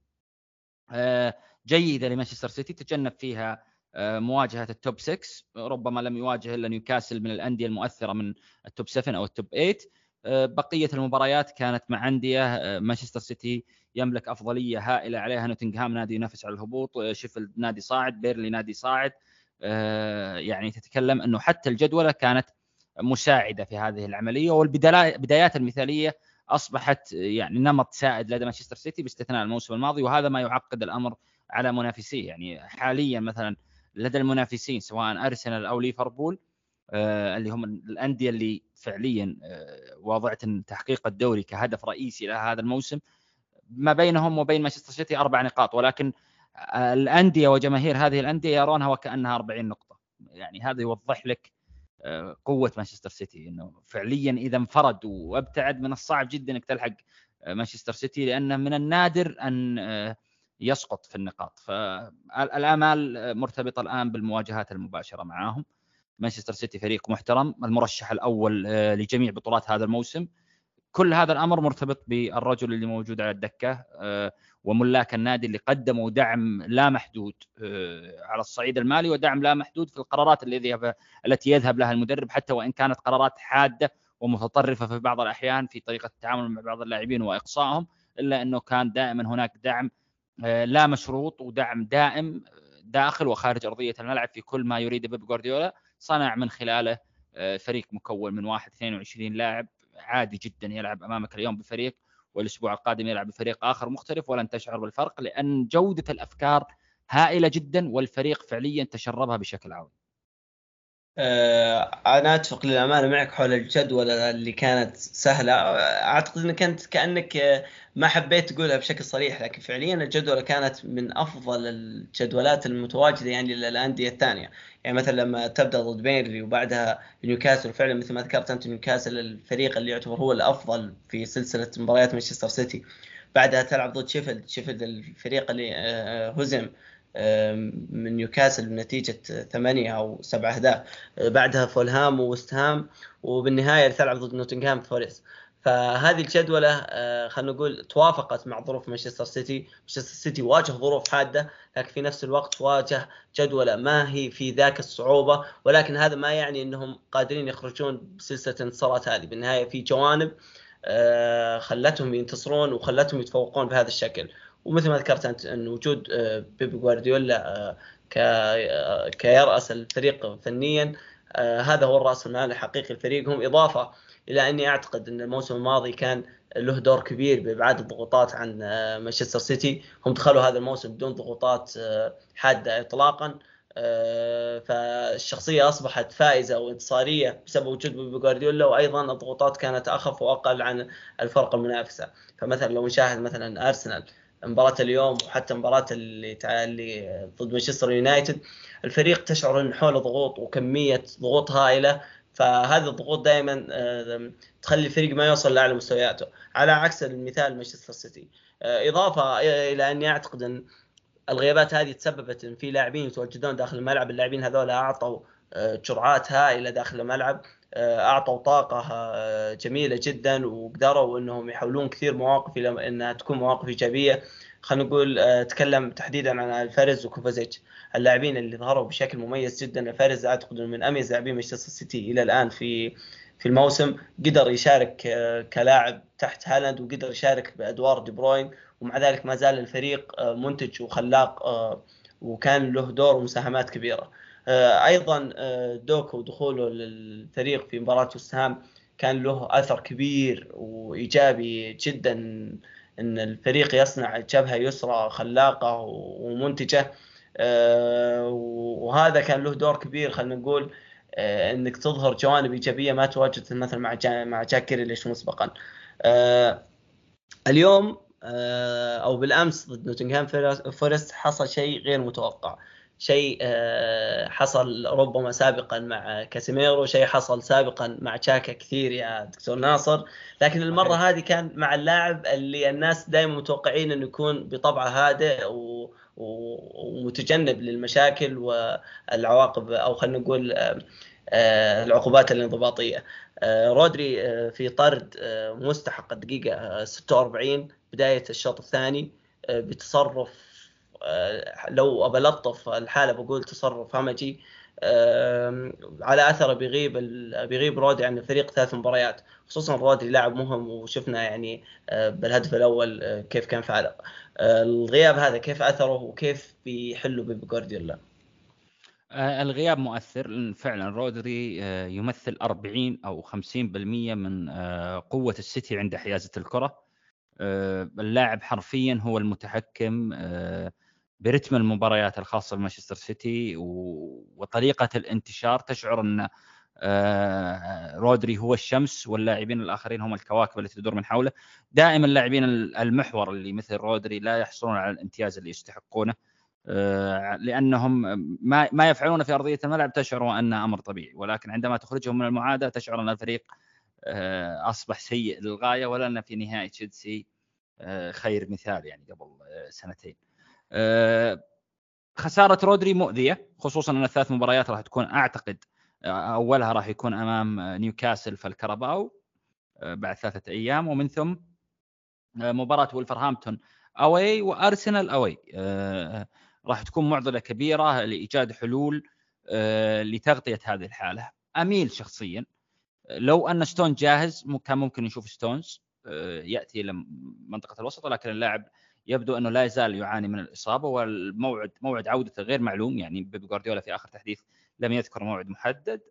جيدة لمانشستر سيتي تجنب فيها آه، مواجهة ال top 6 ربما لم يواجه إلا نيوكاسل من الأندية المؤثرة من ال top 7 أو ال top 8 آه، بقية المباريات كانت مع أندية مانشستر سيتي يملك أفضلية هائلة عليها. نوتنغهام نادي ينافس على الهبوط. شيفيلد نادي صاعد. بيرنلي نادي صاعد. يعني تتكلم إنه حتى الجدولة كانت مساعدة في هذه العملية. والبدايات المثالية أصبحت يعني نمط سائد لدى مانشستر سيتي باستثناء الموسم الماضي وهذا ما يعقد الأمر على منافسيه. يعني حاليا مثلا لدى المنافسين سواء أرسنال أو ليفربول آه اللي هم الأندية اللي فعليا آه واضعة تحقيق الدوري كهدف رئيسي لهذا الموسم ما بينهم وبين مانشستر سيتي أربع نقاط. ولكن آه الأندية وجماهير هذه الأندية يرونها وكأنها 40 نقطة. يعني هذا يوضح لك قوة مانشستر سيتي إنه فعليا إذا انفرد وابتعد من الصعب جدا إنك تلحق آه، مانشستر سيتي لأنه من النادر أن آه، يسقط في النقاط. فالآمال مرتبطة الآن بالمواجهات المباشرة معاهم. مانشستر سيتي فريق محترم المرشح الأول آه، لجميع بطولات هذا الموسم. كل هذا الأمر مرتبط بالرجل اللي موجود على الدكة وملاك النادي اللي قدموا دعم لا محدود آه، على الصعيد المالي ودعم لا محدود في القرارات الذي التي يذهب لها المدرب حتى وإن كانت قرارات حادة ومتطرفة في بعض الأحيان في طريقة التعامل مع بعض اللاعبين وإقصائهم إلا أنه كان دائما هناك دعم آه، لا مشروط ودعم دائم داخل وخارج أرضية الملعب في كل ما يريد بيب جوارديولا صنع من خلاله آه، فريق مكون من واحد 22 لاعب عادي جدا يلعب أمامك اليوم بفريق والأسبوع القادم يلعب بفريق آخر مختلف ولن تشعر بالفرق لأن جودة الأفكار هائلة جدا والفريق فعليا تشربها بشكل عظيم. آه، أنا أتفق للأمانة معك حول الجدولة اللي كانت سهلة. أعتقد إنك أنت كأنك ما حبيت تقولها بشكل صريح لكن فعليا الجدولة كانت من أفضل الجدولات المتواجدة يعني للأندية الثانية. يعني مثلا لما تبدأ ضد بيرنلي وبعدها نيوكاسل فعلا مثل ما ذكرت أنت نيوكاسل الفريق اللي يعتبر هو الأفضل في سلسلة مباريات مانشستر سيتي. بعدها تلعب ضد شيفيلد. شيفيلد الفريق اللي آه، هزم من نيوكاسل بنتيجة ثمانية أو سبعة أهداف. بعدها فولهام ووستهام وبالنهاية تلعب ضد نوتنغهام فورست فهذه الجدولة آه، خلينا نقول توافقت مع ظروف مانشستر سيتي. مانشستر سيتي واجه ظروف حادة لكن في نفس الوقت واجه جدولة ما هي في ذاك الصعوبة. ولكن هذا ما يعني أنهم قادرين يخرجون بسلسلة الانتصارات هذه. بالنهاية في جوانب آه، خلتهم ينتصرون وخلتهم يتفوقون بهذا الشكل. ومثل ما ذكرت أنت أن وجود آه، بيبي جوارديولا آه، كيرأس الفريق فنيا آه، هذا هو الرأس المال الحقيقي لفريقهم إضافة إلى أني أعتقد أن الموسم الماضي كان له دور كبير بإبعاد الضغوطات عن مانشستر سيتي. هم دخلوا هذا الموسم بدون ضغوطات حادة اطلاقا. فالشخصية أصبحت فائزة وإنتصارية بسبب وجود بيبي جوارديولا وأيضا الضغوطات كانت أخف وأقل عن الفرق المنافسة. فمثلا لو نشاهد مثلا أرسنال مباراة اليوم وحتى مباراة اللي اللي ضد مانشستر يونايتد. الفريق تشعر إن حوله ضغوط وكمية ضغوط هائلة فهذه الضغوط دائما تخلي الفريق ما يوصل لأعلى مستوياته. على عكس المثال مانشستر سيتي. آه، إضافة إلى أني أعتقد إن الغيابات هذه تسببت إن في لاعبين يتواجدون داخل الملعب. اللاعبين هذول أعطوا جرعات هائلة داخل الملعب. أعطوا طاقة جميلة جدا وقدروا إنهم يحولون كثير مواقف إلى إنها تكون مواقف إيجابية. خلينا نقول تكلم تحديدا عن ألفاريز وكوفاسيتش. اللاعبين اللي ظهروا بشكل مميز جدا ألفاريز أعتقد إنه من أميز لاعبين مانشستر سيتي إلى الآن في في الموسم. قدر يشارك كلاعب تحت هالاند وقدر يشارك بأدوار دي بروين. ومع ذلك ما زال الفريق منتج وخلاق وكان له دور ومساهمات كبيرة. أيضا دوكو ودخوله للفريق في مباراة وسهام كان له أثر كبير وإيجابي جدا إن الفريق يصنع جبهة يسرى خلاقة ومنتجة وهذا كان له دور كبير خلينا نقول إنك تظهر جوانب إيجابية ما تواجدت مثلا مع مع جاك كريليش مسبقا. اليوم أو بالأمس ضد نوتنغهام فورست حصل شيء غير متوقع. شيء حصل ربما سابقا مع كاسيميرو شيء حصل سابقا مع تشاكا كثير يا دكتور ناصر. لكن المرة هذه كان مع اللاعب اللي الناس دائما متوقعين إنه يكون بطبعه هادئ و... ومتجنب للمشاكل والعواقب أو خلينا نقول العقوبات الانضباطية. رودري في طرد مستحق الدقيقه 46 بداية الشوط الثاني بتصرف لو ابى الطف الحالة بقول تصرف همجي على اثره بيغيب بيغيب رودي عن الفريق ثلاث مباريات. خصوصا رودي لاعب مهم وشفنا يعني بالهدف الأول كيف كان فعال الغياب هذا كيف أثره وكيف بيحله بيب جوارديولا؟ الغياب مؤثر فعلا رودري يمثل 40 أو 50% من قوة السيتي عند حيازة الكرة. اللاعب حرفيا هو المتحكم برتم المباريات الخاصة بمانشستر سيتي وطريقة الانتشار تشعر إن رودري هو الشمس واللاعبين الآخرين هم الكواكب التي تدور من حوله. دائما اللاعبين المحور اللي مثل رودري لا يحصلون على الامتياز اللي يستحقونه لأنهم ما ما يفعلونه في أرضية الملعب تشعر أنه أمر طبيعي. ولكن عندما تخرجهم من المعادله تشعر أن الفريق أصبح سيء للغاية ولنا في نهائي تشيلسي خير مثال يعني قبل سنتين. خسارة رودري مؤذية خصوصا أن الثلاث مباريات راح تكون أعتقد أولها راح يكون أمام نيوكاسل في الكرباو بعد ثلاثة أيام ومن ثم مباراة ولفرهامبتون أوي وأرسنال أوي. راح تكون معضلة كبيرة لإيجاد حلول لتغطية هذه الحالة. أميل شخصيا لو أن ستونز جاهز كان ممكن نشوف ستونز يأتي إلى منطقة الوسط ولكن اللاعب يبدو أنه لا يزال يعاني من الإصابة والموعد موعد عودته غير معلوم يعني بيب جوارديولا في آخر تحديث لم يذكر موعد محدد.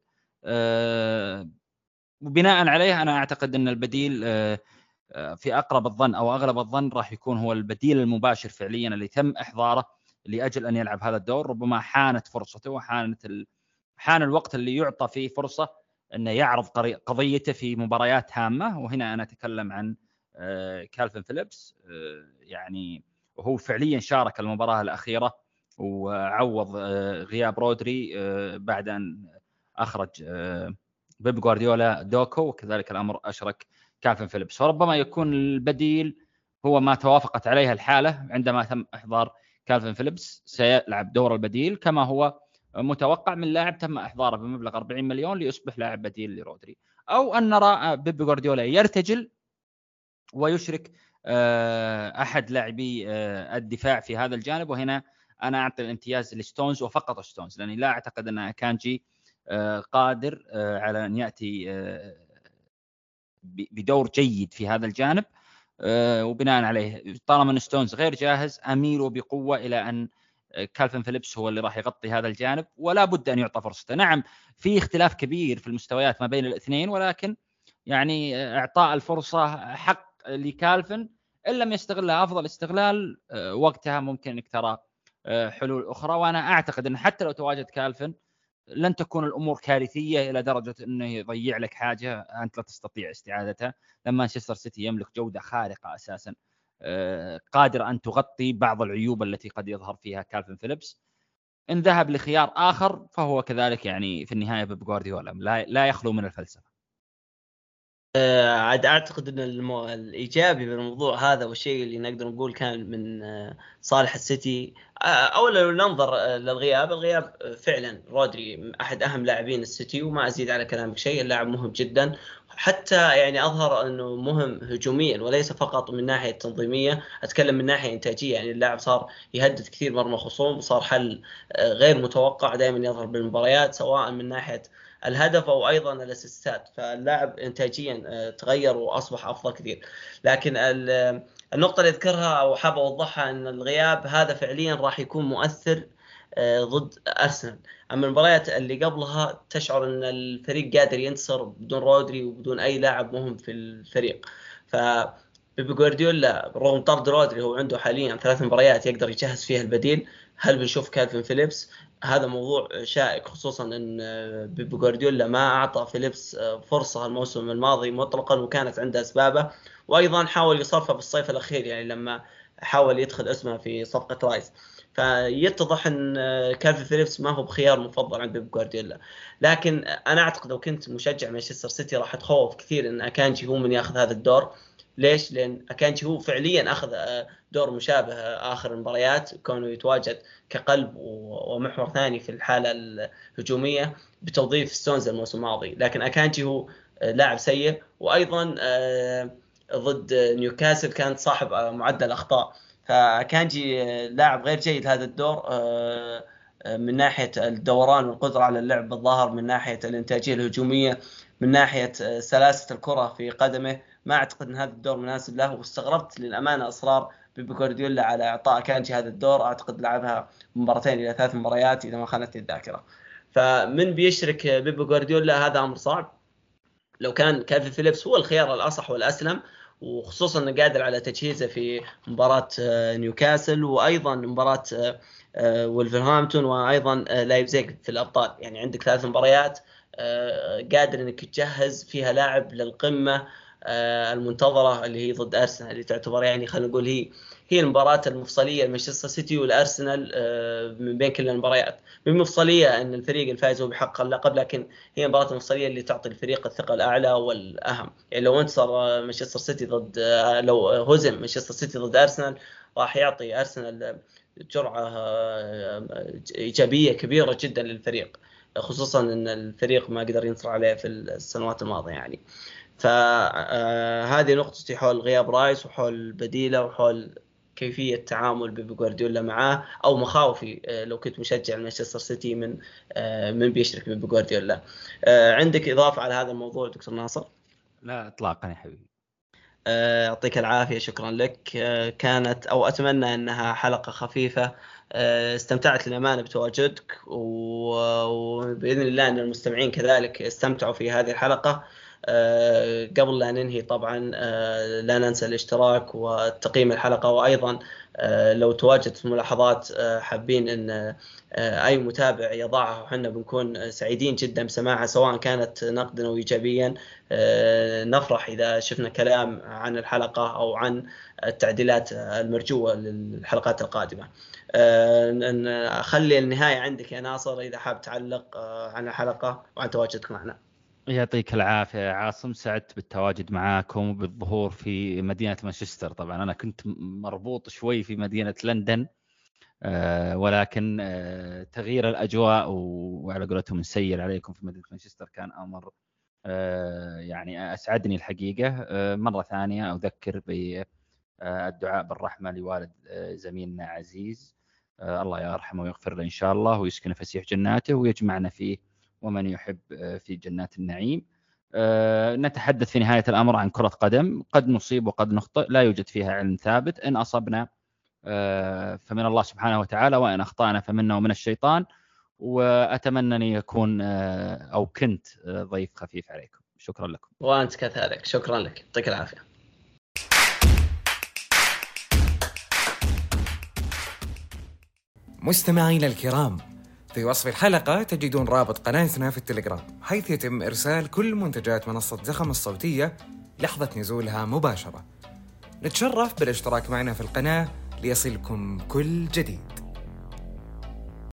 وبناء عليه أنا أعتقد أن البديل في أقرب الظن أو أغلب الظن راح يكون هو البديل المباشر فعليا اللي تم إحضاره لأجل أن يلعب هذا الدور. ربما حانت فرصته وحانت ال... حان الوقت اللي يعطى فيه فرصة انه يعرض قضيته في مباريات هامة. وهنا أنا أتكلم عن كالفن فيليبس يعني وهو فعليا شارك المباراة الأخيرة وعوض غياب رودري بعد أن أخرج بيب جوارديولا دوكو وكذلك الأمر أشرك كالفن فيليبس. فربما يكون البديل هو ما توافقت عليه الحالة عندما تم إحضار كالفن فيليبس. سيلعب دور البديل كما هو متوقع من لاعب تم إحضاره بمبلغ 40 مليون ليصبح لاعب بديل لرودري. أو أن نرى بيب جوارديولا يرتجل ويشرك أحد لاعبي الدفاع في هذا الجانب. وهنا أنا أعطي الامتياز لستونز وفقط ستونز لأني لا أعتقد أن أكانجي قادر على أن يأتي بدور جيد في هذا الجانب. وبناء عليه طالما أن ستونز غير جاهز اميل بقوة إلى أن كالفن فيليبس هو اللي راح يغطي هذا الجانب ولا بد أن يعطى فرصته. نعم في اختلاف كبير في المستويات ما بين الاثنين ولكن يعني إعطاء الفرصة حق لكالفن إن لم يستغلها أفضل استغلال وقتها ممكن إنك ترى حلول أخرى. وأنا أعتقد إن حتى لو تواجد كالفن لن تكون الأمور كارثية إلى درجة إنه يضيع لك حاجة أنت لا تستطيع استعادتها. لما مانشستر سيتي يملك جودة خارقة أساسا قادره أن تغطي بعض العيوب التي قد يظهر فيها كالفن فيليبس. إن ذهب لخيار آخر فهو كذلك يعني في النهاية بيب جوارديولا لا لا يخلو من الفلسفة. آه، عاد أعتقد إن المو... الإيجابي بالموضوع هذا والشيء اللي نقدر نقول كان من آه، صالح السيتي. آه، اولا لو ننظر للغياب. الغياب فعلا رودري أحد أهم لاعبين السيتي وما أزيد على كلامك شيء. اللاعب مهم جدا. حتى يعني أظهر إنه مهم هجوميا وليس فقط من ناحية تنظيمية أتكلم من ناحية إنتاجية. يعني اللاعب صار يهدد كثير مرمى خصوم وصار حل غير متوقع دائما يظهر بالمباريات سواء من ناحية الهدف أو أيضا الأسيستات. فاللاعب انتاجيا آه، تغير وأصبح أفضل كثير. لكن النقطة اللي أذكرها أو حاب أوضحها إن الغياب هذا فعليا راح يكون مؤثر آه، ضد أرسنال. أما المباريات اللي قبلها تشعر إن الفريق قادر ينتصر بدون رودري وبدون أي لاعب مهم في الفريق. ف بيب جوارديولا رغم طرد رودري هو عنده حاليا ثلاث مباريات يقدر يجهز فيها البديل. هل بنشوف كالفين فيليبس؟ هذا موضوع شائك خصوصا إن بيب جوارديولا ما أعطى فيليبس فرصة الموسم الماضي مطلقا وكانت عنده أسبابه. وأيضا حاول يصرفه بالصيف الأخير يعني لما حاول يدخل اسمه في صفقة رايس فيتضح إن كالفين فيليبس ما هو بخيار مفضل عند بيب جوارديولا. لكن أنا أعتقد لو كنت مشجع مانشستر سيتي راح أتخوف كثير إن أكانجي هو من ياخذ هذا الدور. ليش؟ لأن اكانجي هو فعليا أخذ آه، دور مشابه آه، آخر المباريات. كونه يتواجد كقلب ومحور ثاني في الحالة الهجومية بتوظيف ستونز الموسم الماضي، لكن اكانجي هو آه، لاعب سيء. وأيضا ضد نيوكاسل كان صاحب معدل أخطاء. فأكانجي لاعب غير جيد هذا الدور من ناحية الدوران والقدرة على اللعب بالظهر من ناحية الإنتاجية الهجومية من ناحية سلاسة الكرة في قدمه. ما أعتقد إن هذا الدور مناسب له واستغربت للأمانة إصرار بيب جوارديولا على إعطاء أكانجي هذا الدور. أعتقد لعبها مباراتين إلى ثلاث مباريات إذا ما خانتني الذاكرة. فمن بيشرك بيب جوارديولا هذا أمر صعب. لو كان كالفن فيليبس هو الخيار الأصح والأسلم وخصوصا إنه قادر على تجهيزه في مباراة آه، نيوكاسل وأيضا مباراة آه، آه، ولفرهامبتون وأيضا لايبزيج في الأبطال. يعني عندك ثلاث مباريات قادر إنك تجهز فيها لاعب للقمة المنتظرة اللي هي ضد أرسنال اللي تعتبر يعني خلينا نقول هي هي المباراة المفصلية لمانشستر سيتي والأرسنال آه، من بين كل المباريات. من مفصلية أن الفريق الفائز هو بحق اللقب لكن هي المباراه المفصليه اللي تعطي الفريق الثقة الأعلى والأهم. يعني لو انتصر آه، مانشستر سيتي ضد لو هزم مانشستر سيتي ضد أرسنال راح يعطي أرسنال جرعة إيجابية كبيرة جدا للفريق. خصوصا إن الفريق ما قدر ينتصر عليه في السنوات الماضية يعني. فهذه نقطتي حول غياب رايس وحول بديله وحول كيفية تعامل بيبي جوارديولا معاه أو مخاوفي آه، لو كنت مشجع مانشستر سيتي من آه، من بيشرك بيبي جوارديولا. آه، عندك إضافة على هذا الموضوع دكتور ناصر؟ لا اطلاقا يا حبيبي. يعطيك العافية شكرا لك. كانت أو أتمنى أنها حلقة خفيفة. استمتعت للأمانة بتواجدك وباذن الله أن المستمعين كذلك استمتعوا في هذه الحلقة. آه، قبل لا ننهي طبعا آه، لا ننسى الاشتراك وتقييم الحلقة وأيضا آه، لو تواجدت ملاحظات حابين إن أي متابع يضعها وحنا بنكون سعيدين جدا بسماعها سواء كانت نقدا أو ايجابيا نفرح إذا شفنا كلام عن الحلقة أو عن التعديلات المرجوة للحلقات القادمة. خلي النهاية عندك يا ناصر إذا حاب تعلق عن الحلقة وعن تواجدك معنا. يعطيك العافية يا عاصم. سعدت بالتواجد معاكم وبالظهور في مدينة مانشستر. طبعا أنا كنت مربوط شوي في مدينة لندن آه، ولكن آه، تغيير الأجواء وعلى قولتهم نسير عليكم في مدينة مانشستر كان أمر آه، يعني أسعدني الحقيقة. مرة ثانية أذكر بالدعاء بالرحمة لوالد زميلنا عزيز. الله يرحمه ويغفر له إن شاء الله ويسكن فسيح جناته ويجمعنا فيه ومن يحب آه، في جنات النعيم. آه، نتحدث في نهاية الأمر عن كرة قدم. قد نصيب وقد نخطئ. لا يوجد فيها علم ثابت. إن أصبنا آه، فمن الله سبحانه وتعالى وإن أخطأنا فمنا ومن الشيطان. وأتمنى أن يكون أو كنت ضيف خفيف عليكم. شكرا لكم. وأنت كذلك. شكرا لك. يعطيك العافية. مستمعينا الكرام في وصف الحلقة تجدون رابط قناتنا في التليجرام حيث يتم إرسال كل منتجات منصة زخم الصوتية لحظة نزولها مباشرة. نتشرف بالاشتراك معنا في القناة ليصلكم كل جديد.